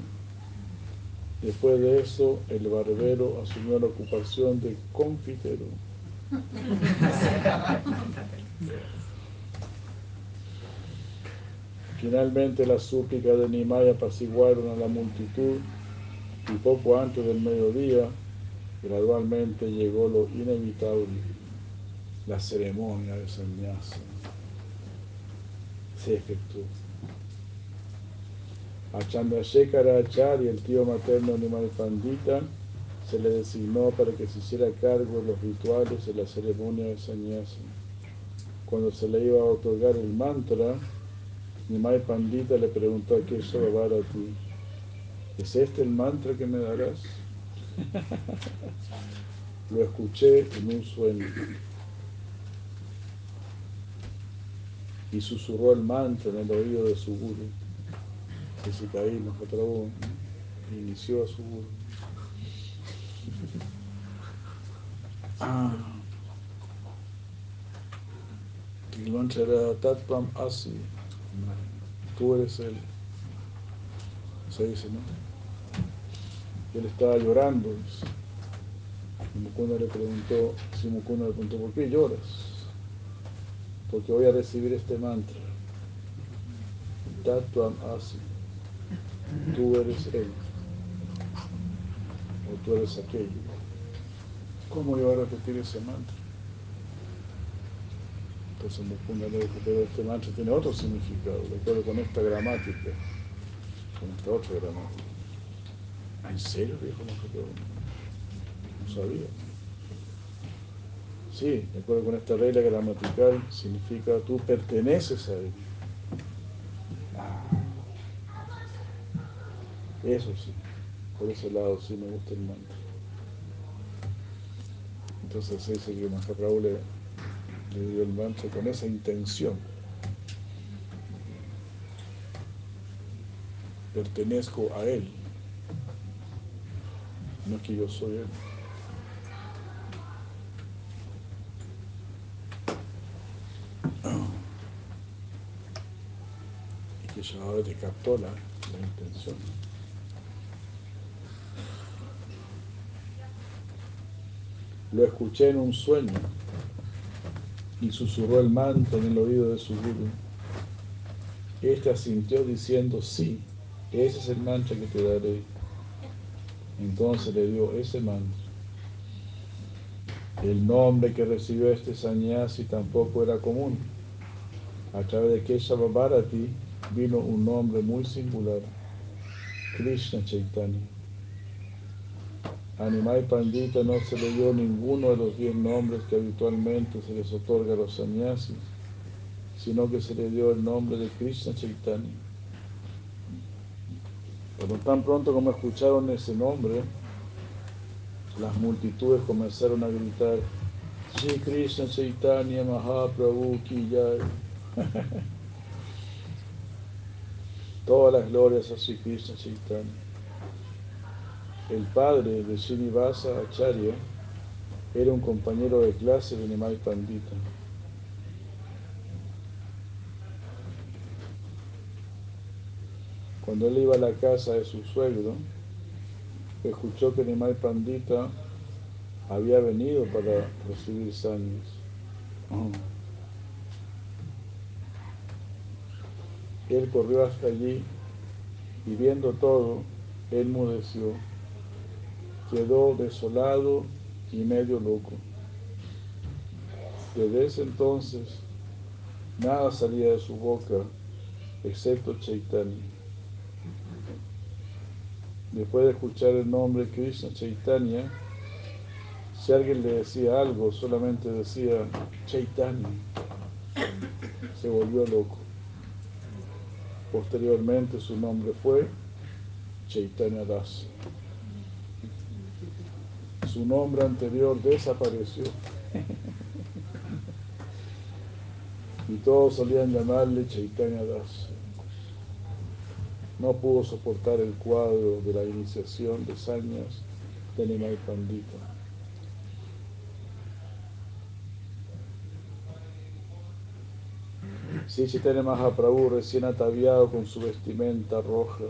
Después de eso, el barbero asumió la ocupación de confitero. Finalmente las súplicas de Nimai apaciguaron a la multitud y poco antes del mediodía, gradualmente llegó lo inevitable, la ceremonia de sannyasa. Se efectuó. A Chandrasekhara Acharya, el tío materno de Nimai Pandita, se le designó para que se hiciera cargo de los rituales de la ceremonia de sannyasa. Cuando se le iba a otorgar el mantra, Nimai Pandita le preguntó a Kesha Bharati, ¿es este el mantra que me darás? Lo escuché en un sueño. y susurró el mantra en el oído de su guru. Sisikaí Mahaprabhu inició a su guru. Ah. El mantra era Tatpam Asi. Tú eres él. Se dice, ¿no? Él estaba llorando. Y Mukunda le preguntó, si Mukunda le preguntó, ¿por qué lloras? Porque voy a recibir este mantra. Tatvam Asi. Tú eres él. O tú eres aquello. ¿Cómo yo voy a repetir ese mantra? Entonces Mukunda le dijo, pero este mantra tiene otro significado, de acuerdo con esta gramática, con esta otra gramática. ¿Ah, ¿En serio? Dijo Mahaprabhu. No sabía. Sí, de acuerdo con esta regla gramatical, significa tú perteneces a él. Ah. Eso sí, por ese lado sí me gusta el mantra. Entonces se dice que Mahaprabhu le, le dio el mantra con esa intención. Pertenezco a Él. No es que yo soy Él. Que ahora te captó la, intención. Lo escuché en un sueño y susurró el manto en el oído de su guru. Este asintió diciendo, sí, ese es el mantra que te daré. Entonces le dio ese mantra. El nombre que recibió este sannyasi tampoco era común. A través de Keshava Bharati vino un nombre muy singular, Krishna Chaitanya. Animal Pandita no se le dio ninguno de los diez nombres que habitualmente se les otorga a los sannyasis, sino que se le dio el nombre de Krishna Chaitanya. Pero tan pronto como escucharon ese nombre, las multitudes comenzaron a gritar, Sri Krishna Chaitanya Mahaprabhu Ki Jai. Todas las glorias a Sri Krishna Chaitanya. El padre de Srinivasa Acharya era un compañero de clase de Nimai Pandita. Cuando él iba a la casa de su suegro, escuchó que Nimai Pandita había venido para recibir sangres. Él corrió hasta allí y viendo todo, él mudeció quedó desolado y medio loco. Desde ese entonces nada salía de su boca excepto Chaitanya. Después de escuchar el nombre Krishna Chaitanya, si alguien le decía algo, solamente decía Chaitanya. Se volvió loco. Posteriormente su nombre fue Chaitanya Das su nombre anterior desapareció. Y todos solían llamarle Chaitanya Das. No pudo soportar el cuadro de la iniciación de Sañas de Nimai Pandita. Sí, Chaitanya Mahaprabhu, recién ataviado con su vestimenta roja,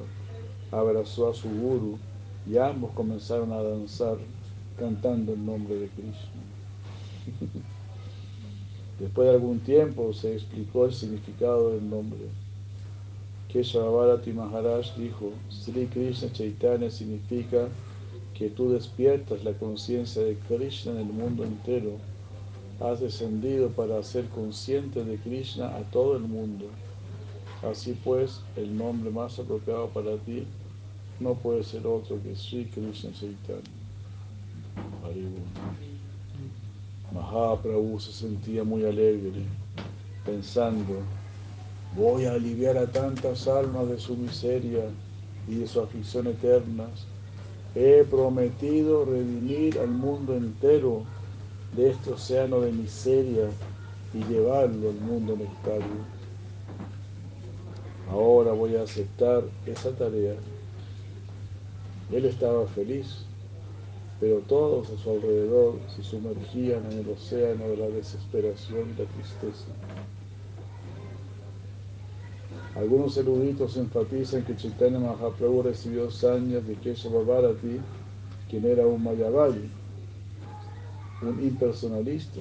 abrazó a su guru y ambos comenzaron a danzar cantando el nombre de Krishna. Después de algún tiempo se explicó el significado del nombre. Keshavarati Maharaj dijo, Sri Krishna Chaitanya significa que tú despiertas la conciencia de Krishna en el mundo entero. Has descendido para hacer consciente de Krishna a todo el mundo. Así pues, el nombre más apropiado para ti no puede ser otro que Sri Krishna Chaitanya. Mahaprabhu se sentía muy alegre, pensando, voy a aliviar a tantas almas de su miseria y de su aflicción eternas. He prometido redimir al mundo entero de este océano de miseria y llevarlo al mundo nectario. Ahora voy a aceptar esa tarea. Él estaba feliz pero todos a su alrededor se sumergían en el océano de la desesperación y la tristeza. Algunos eruditos enfatizan que Chaitanya Mahaprabhu recibió sañas de Keshava Bharati, quien era un Mayavadi, un impersonalista.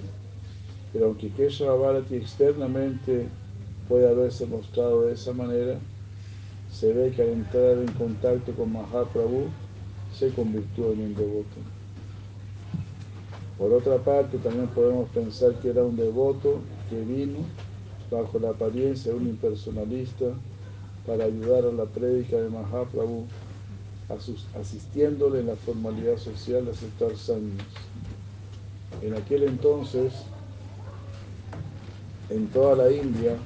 Pero aunque Keshava Bharati externamente puede haberse mostrado de esa manera, se ve que al entrar en contacto con Mahaprabhu se convirtió en un devoto. Por otra parte, también podemos pensar que era un devoto que vino bajo la apariencia de un impersonalista para ayudar a la prédica de Mahaprabhu, asistiéndole en la formalidad social de aceptar sannyas. En aquel entonces, en toda la India,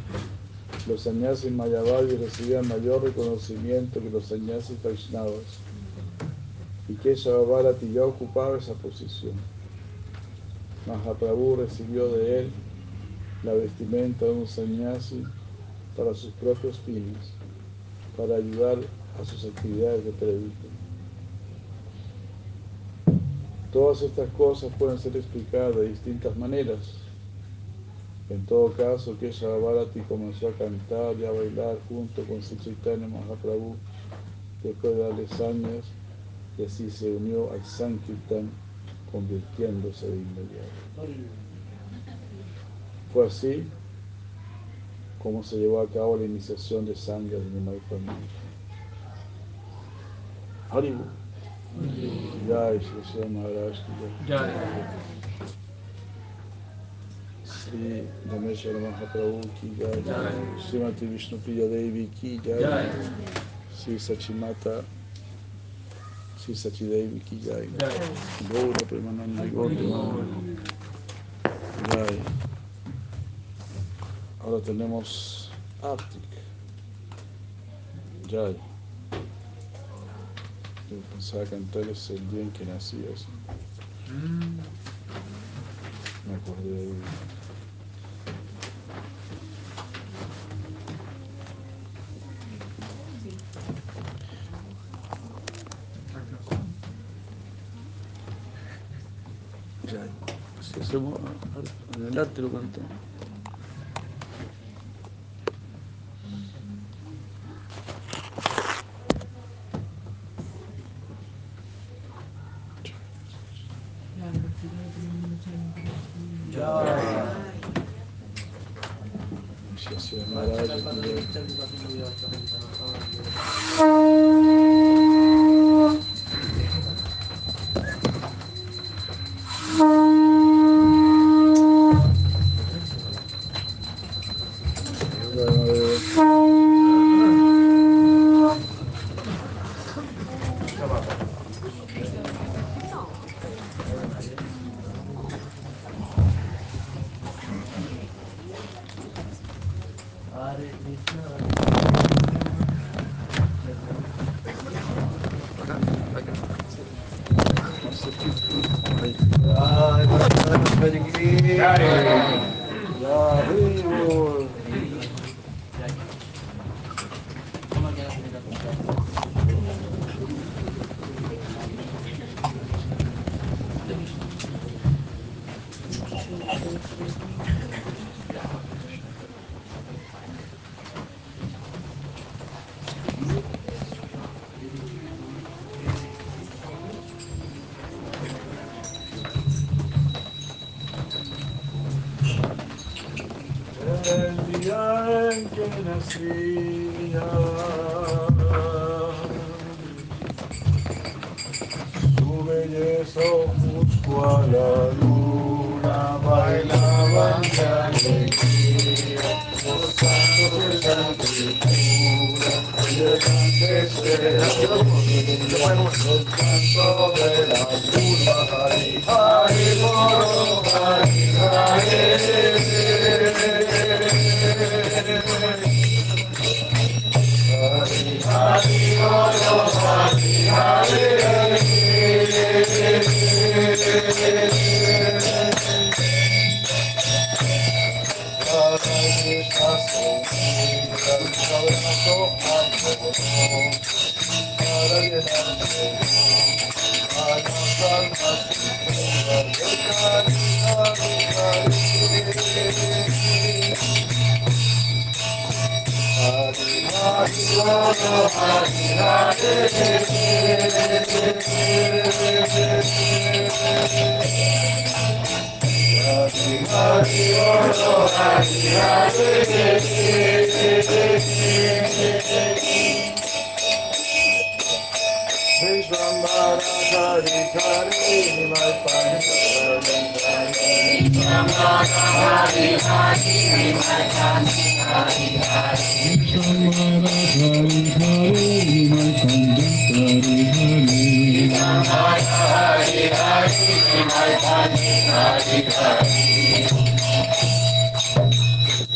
los sannyasis mayavadis recibían mayor reconocimiento que los sannyasis vaishnavas y que Bharati ya ocupaba esa posición. Mahaprabhu recibió de él la vestimenta de un sannyasi para sus propios fines, para ayudar a sus actividades de prédica. Todas estas cosas pueden ser explicadas de distintas maneras. En todo caso, que Bharati comenzó a cantar y a bailar junto con Sri Chaitanya Mahaprabhu después de darles años y así se unió al Sankirtan convirtiéndose de inmediato. Fue así como se llevó a cabo la iniciación de sangre de mi familia. Haribu. Jai Shri Shri Maharaj Jai. Sri Rameshwara Mahaprabhu ki Jai. Srimati Vishnu Priya Devi ki Jai. Sri Sachimata Sri Sachidevi ki Jai. Gaura Premananda Gaura. Jai. Ahora tenemos Arctic. Jai. Yo pensaba cantarles el día en que nací así. Me acordé de. Si hacemos en el arte lo cantamos.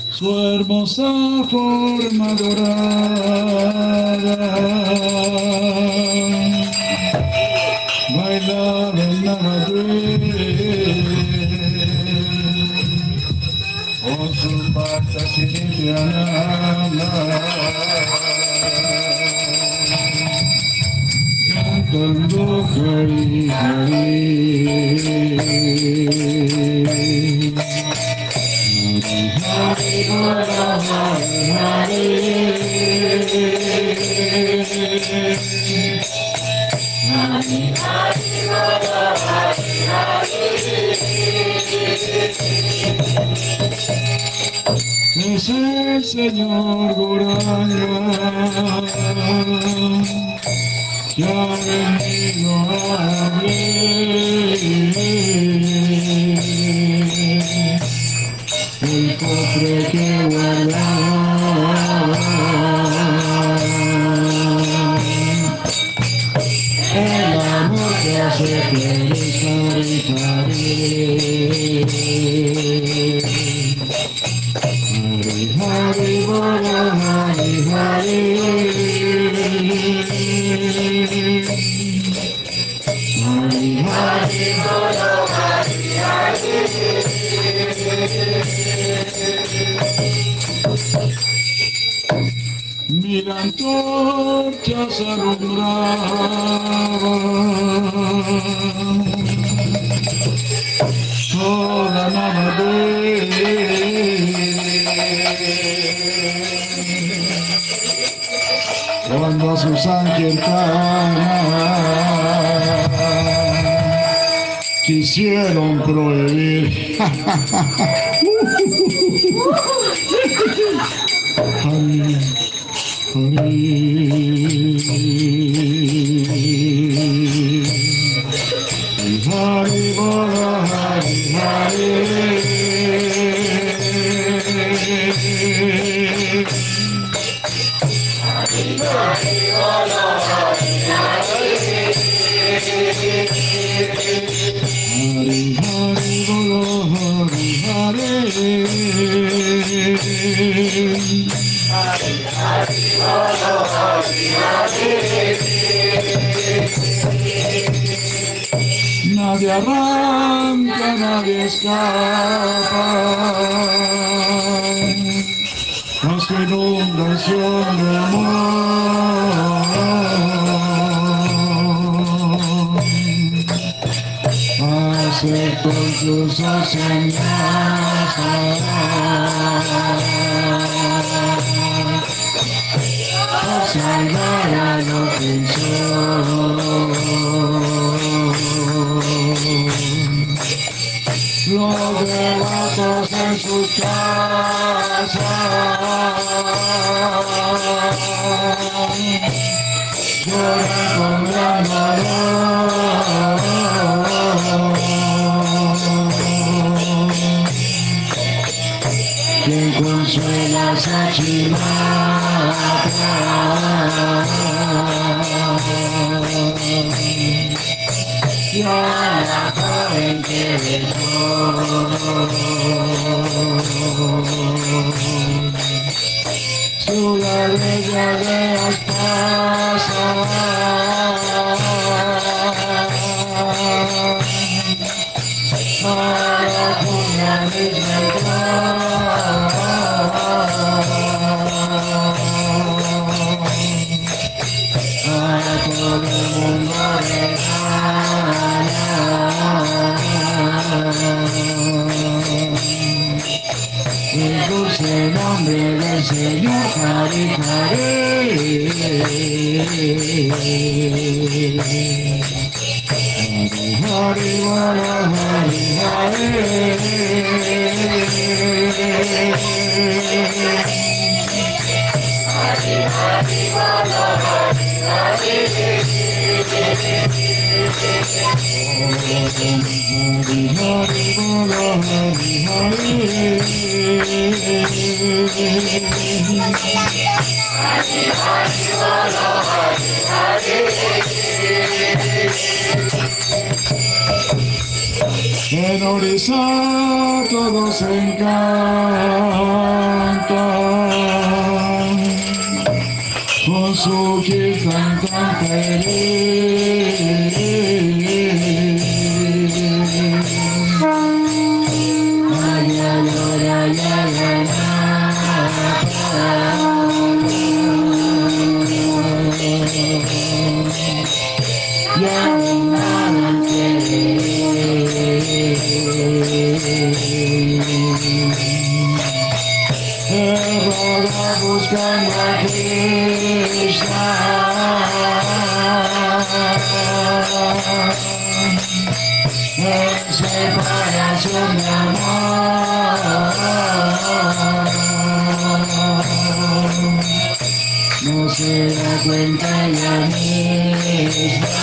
Su hermosa forma dorada. Bailaba en la con su pata cantando Hari Hari Es el Señor Goraña ha venido a abrir el cofre que guardaba Los devotos en sus casas lloran con gran dolor. Quien consuela esa chimata y a su alegría de regala el dulce nombre del Señor Hare Hare Hare Bala Hare En Orisa todos encantan con su kirtan tan feliz. Krishna No se da cuenta ella misma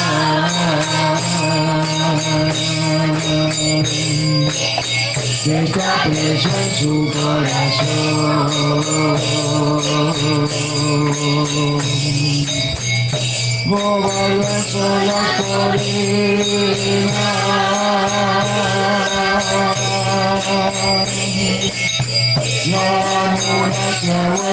está preso en su corazón. Bobas son las colinas, la luna se ha.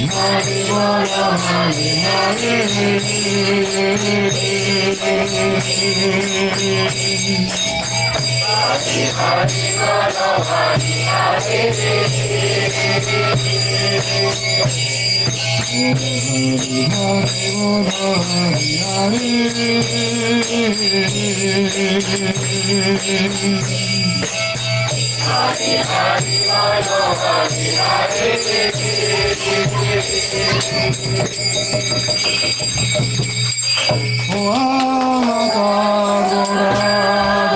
buscando a Krishna. Ya nada le importa más Hare Hare. Hare Bolo Hare Hare Oh, adorado.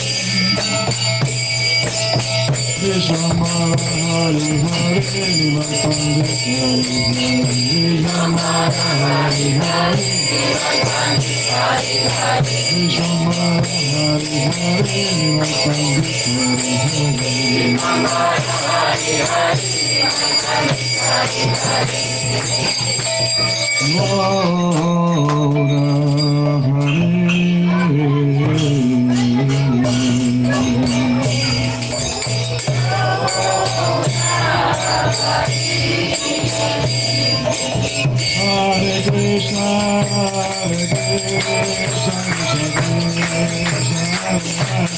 Shama Hari Hari Vasant Hari Shama Hari Hari Vasant Hari Shama Hari Hari Vasant Hari Hari Hari Hari Hari Hari Hari Hare Krishna, Krishna Krishna, Hare Santo grande.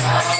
Swami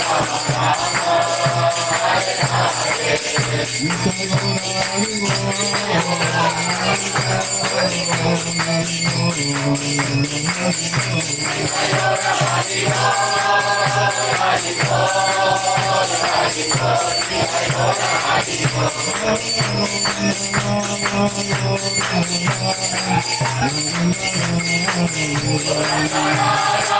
aquí, Jalila,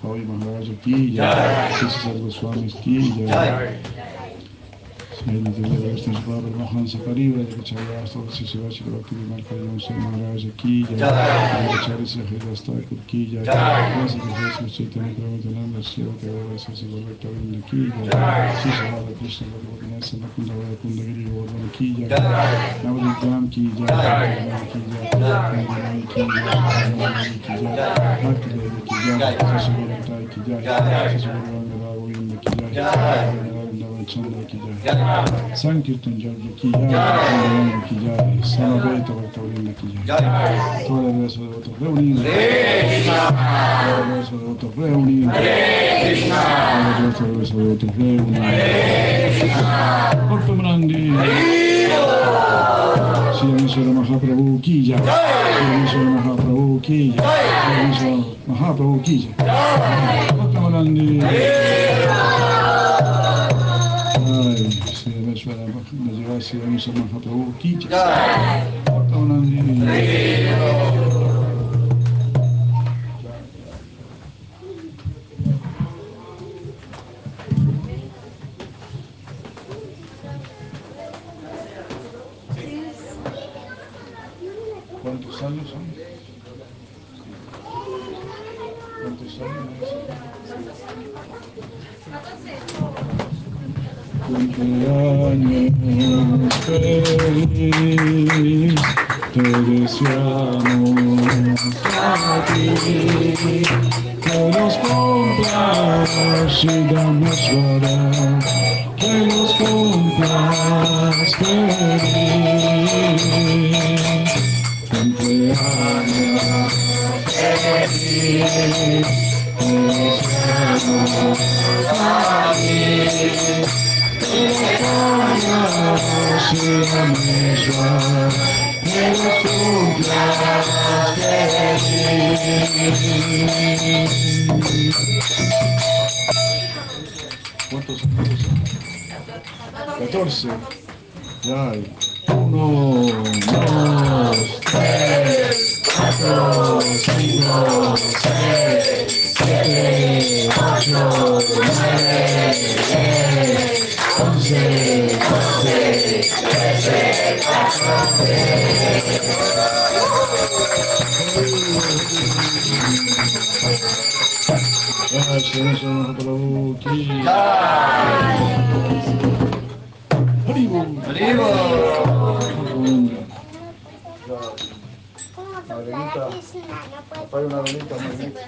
Puri Maharaj aquí, ya. Y Maharaj aquí, ya. Cuando le digo esto en su padre, mejor se le hace una última tocó, Maharaj aquí, ya. Ahorita le digo esto en su padre, mejor se le hace las Baba y Maharaj aquí, ya. Mahan Sapariva, aquí. Gracias a Jesús, Chaitanya, Prabhupada, Shiva, Kavara, Sasi, Gorvekta, Vinda aquí, ya. Sisa, Radha Krishna, Bhagavati, Nasa, Nakunda, Vada, Kundagiri, Gordhan aquí, ya. Navadipam ki, ya. Navadipam ki, ya. Navadipam ki, ya. Navadipam ki, ya. Bhakti Devi ki, ya. Sasi, Gorvekta ki, Chandra ki, ya. Sankirtan Jagya ki. Vrindavan ki, ya. Samaveta Bhakta Govinda ki, ya. Toda la raza de votos reunidos. La raza de votos reunidos. Raza de votos reunidos. Bhakta Brandi. Sri Mahaprabhu ki jai. Sri Mahaprabhu ki jai. Sri Mahaprabhu ki jai. Bhakta Sri Rameshwara Bhakta Sri Mahaprabhu ki jai. Bhakta Brandi. ¿Cuántos años te deseamos a ti. Que los cumplas y para que los cumplas feliz. Cumpleaños feliz, te. ¿Cuántos años? 14. Ya hay. Uno, dos, tres, cuatro, cinco, seis, siete, ocho, nueve, diez, Margarita, Padre Margarita, Margarita,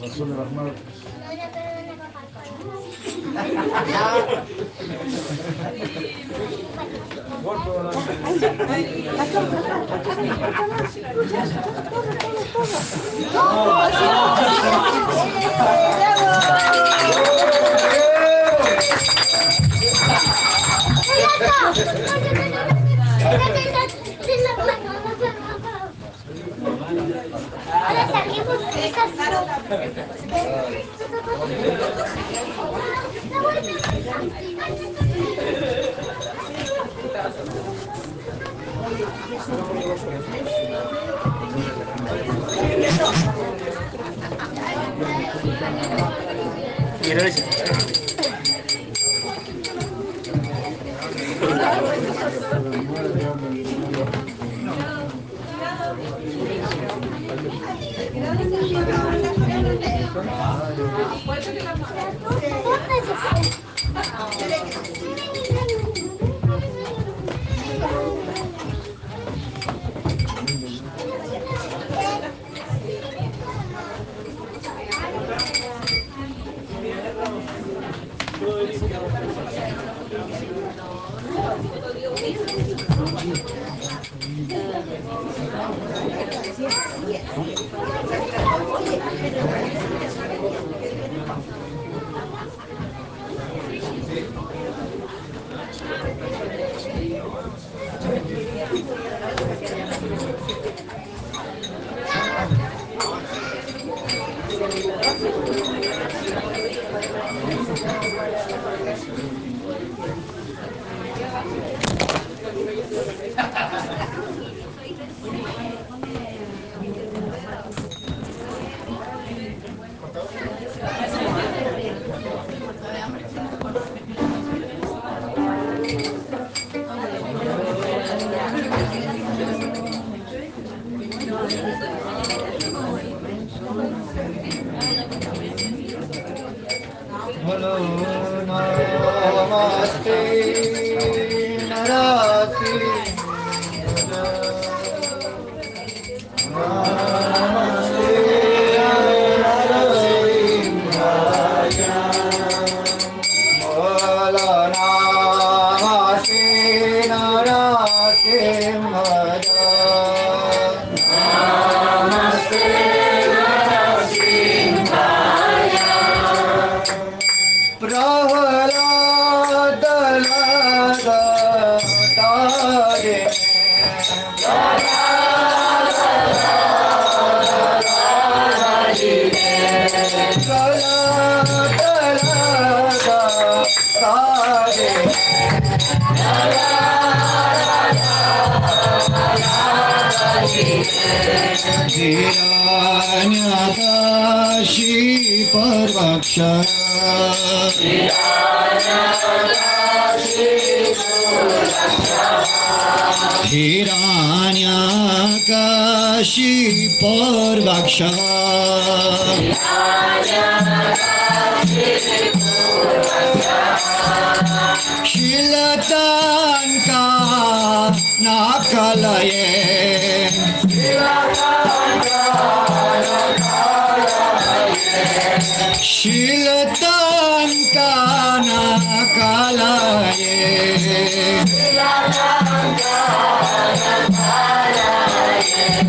Jesús de las Madres. Margarita. Que se azulen las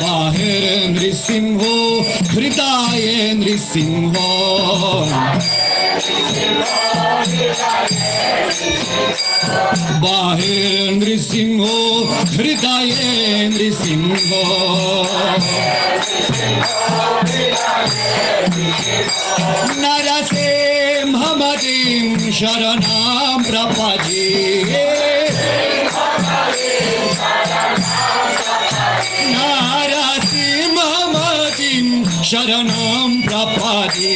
बाहिर नृसिंह हृदय नृसिंहो। बाहिर नृसिंहो हृदय नृसिंहो नरसे ममतिं शरणां प्रपदे नारसिंहमतिं शरणं प्रपदे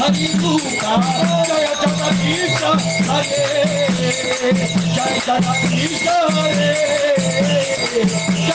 हरि रूपा जय जगदीश हरे जय जगदीश हरे I'm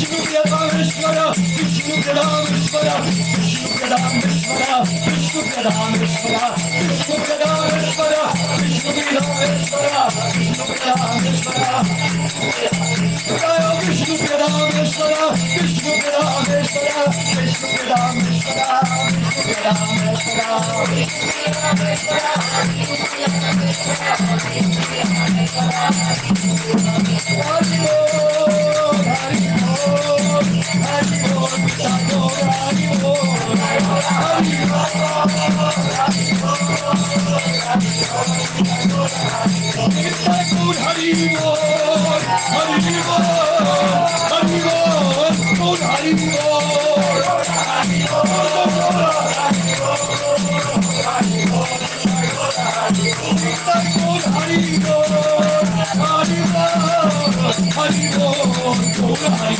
Vishnu Pradamishvara, Vishnu Pradamishvara, Vishnu Pradamishvara, Vishnu Pradamishvara, Vishnu Pradamishvara, Vishnu Pradamishvara, Vishnu Pradamishvara, Vishnu Pradamishvara, Vishnu Pradamishvara, Vishnu Pradamishvara, Vishnu Pradamishvara, Vishnu Pradamishvara, Vishnu Pradamishvara, Vishnu Pradamishvara, Vishnu Pradamishvara, Hari Hari! Hari Bol, Hari Bol,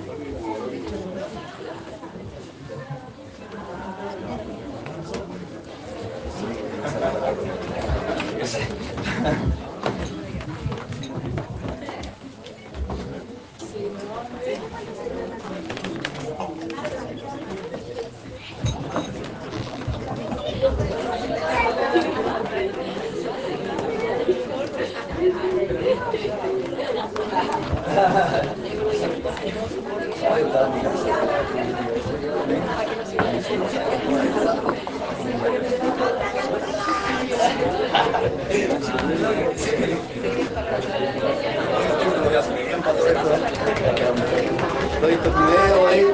Obrigado. cực mê ôi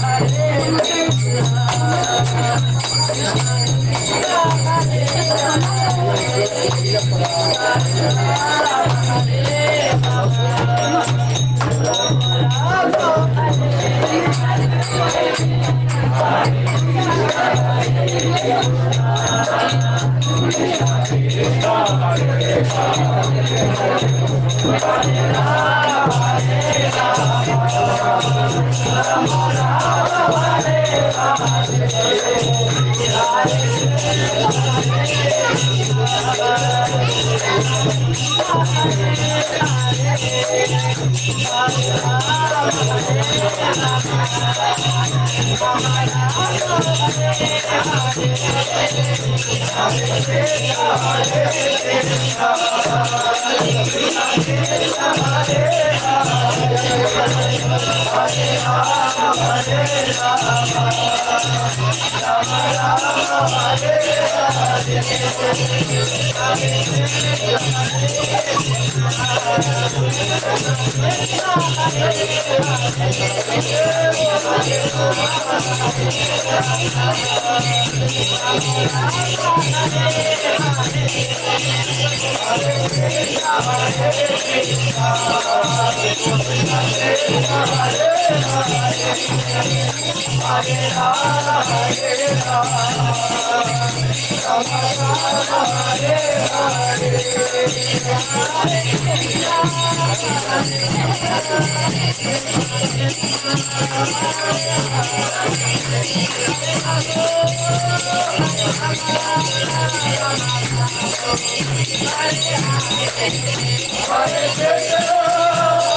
Hare Hare Krishna,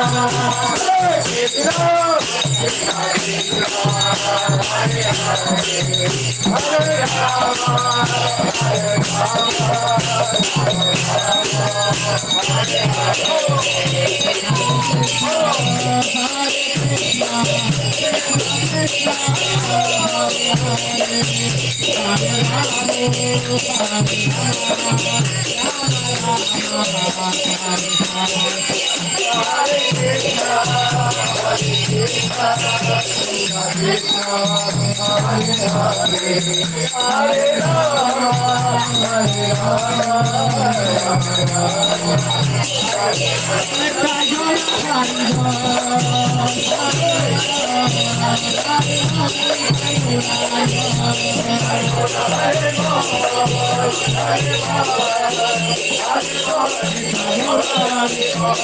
Hare Hare I'm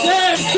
Tres,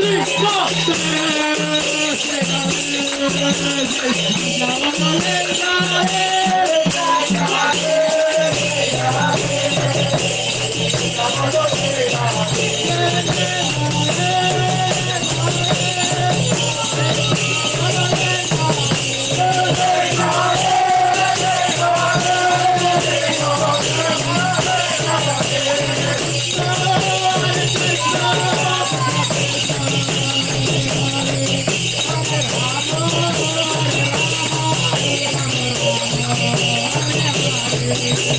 I'm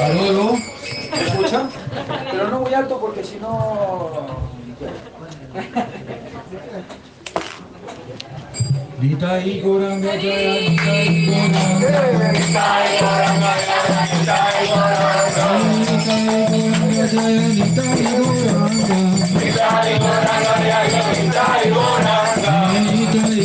¿Aló? ¿Me? Pero no muy alto porque si no... Nitai Goranga Jaya, Nitai Goranga Nitai Goranga Jaya, Nitai Goranga Nitai Goranga Nitai Goranga Ora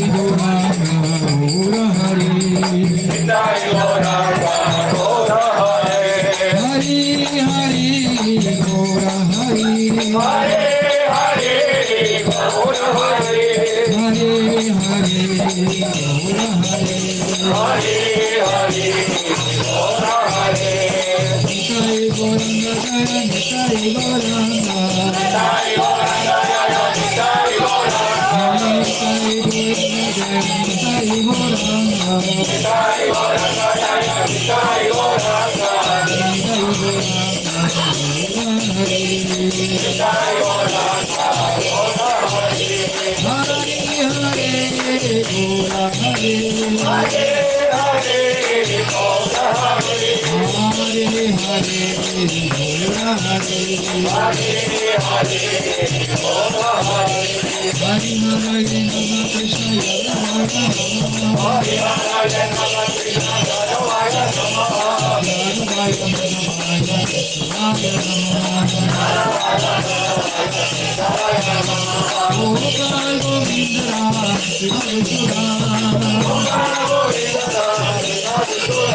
Hare Hare Hare Hare Hare Hare Gaura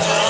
Hare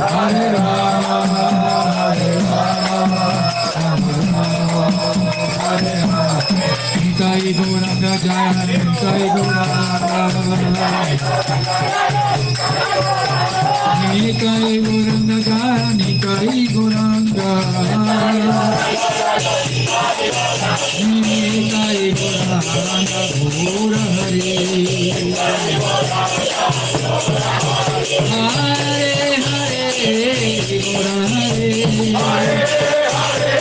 Hare Ram Ram Ram Hare Hare Hare Krishna Hare Krishna Krishna Krishna Hare Hare Hare Ram Hare Ram Ram Ram Hare Hare Hare Krishna Hare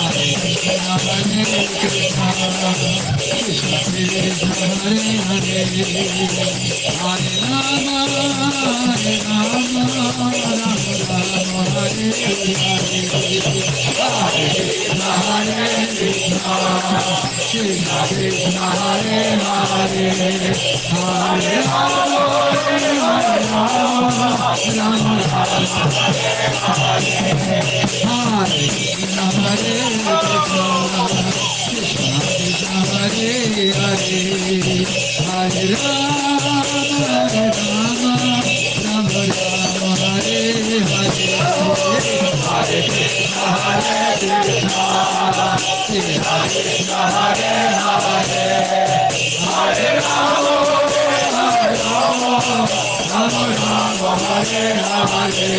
Hare Rama, Hare Rama, Rama Rama, Hare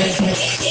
Hare.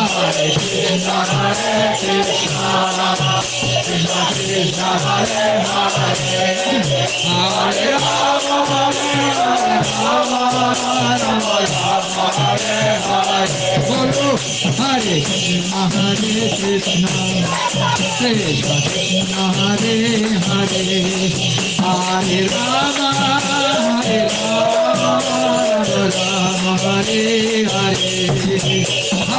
Hare Krishna, Hare Krishna, Krishna Krishna, Hare Hare, Hare Rama, Hare Rama, Rama Rama, Hare Hare. Bolo Hare Krishna, Hare Krishna, Krishna Krishna, Hare Hare, Hare Rama, Hare Rama, Rama Rama, Hare Hare,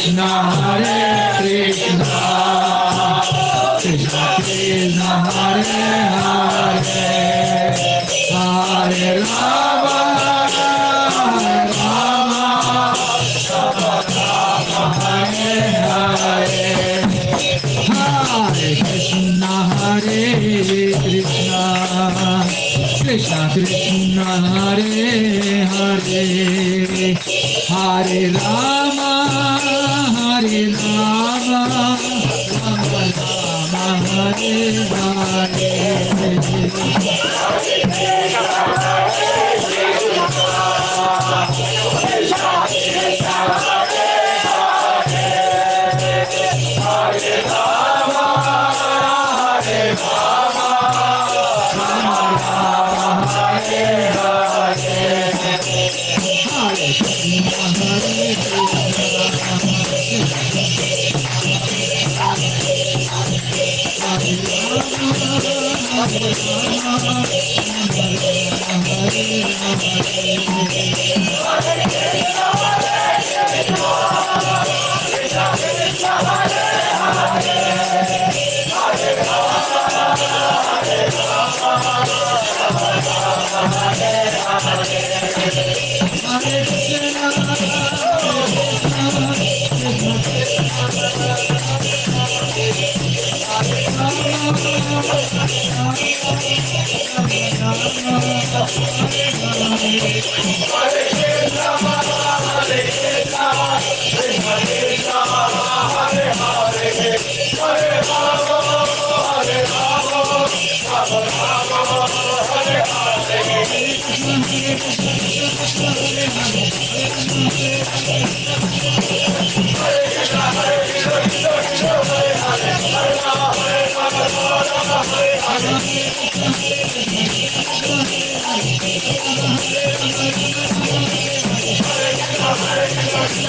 Krishna, Hare Krishna, Krishna Krishna, Hare Hare, Hare Rama, Hare Rama, Hare Hare, Hare Krishna, Hare Krishna, Krishna Krishna, Hare Hare, Hare ハハハハ!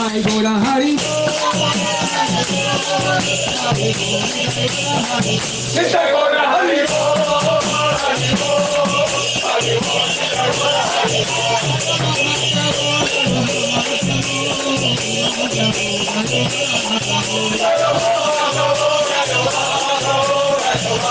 Hari Hari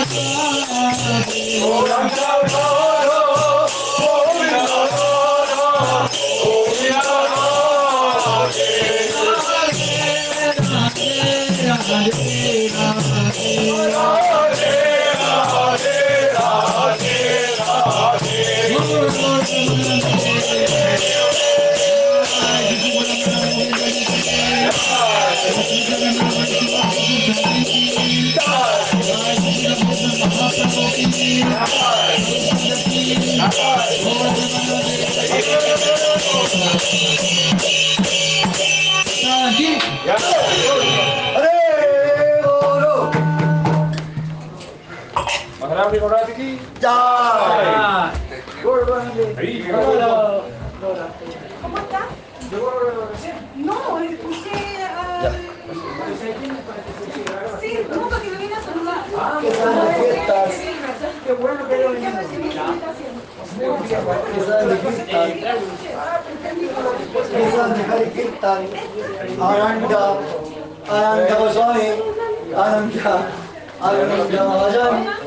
again. ¿Cómo está? No, escuché a... Sí, no, porque me vine a saludar. Ah, ¿Qué fiestas? Qué bueno que lo venido. Goswami, Ananda, Ananda Mahajan.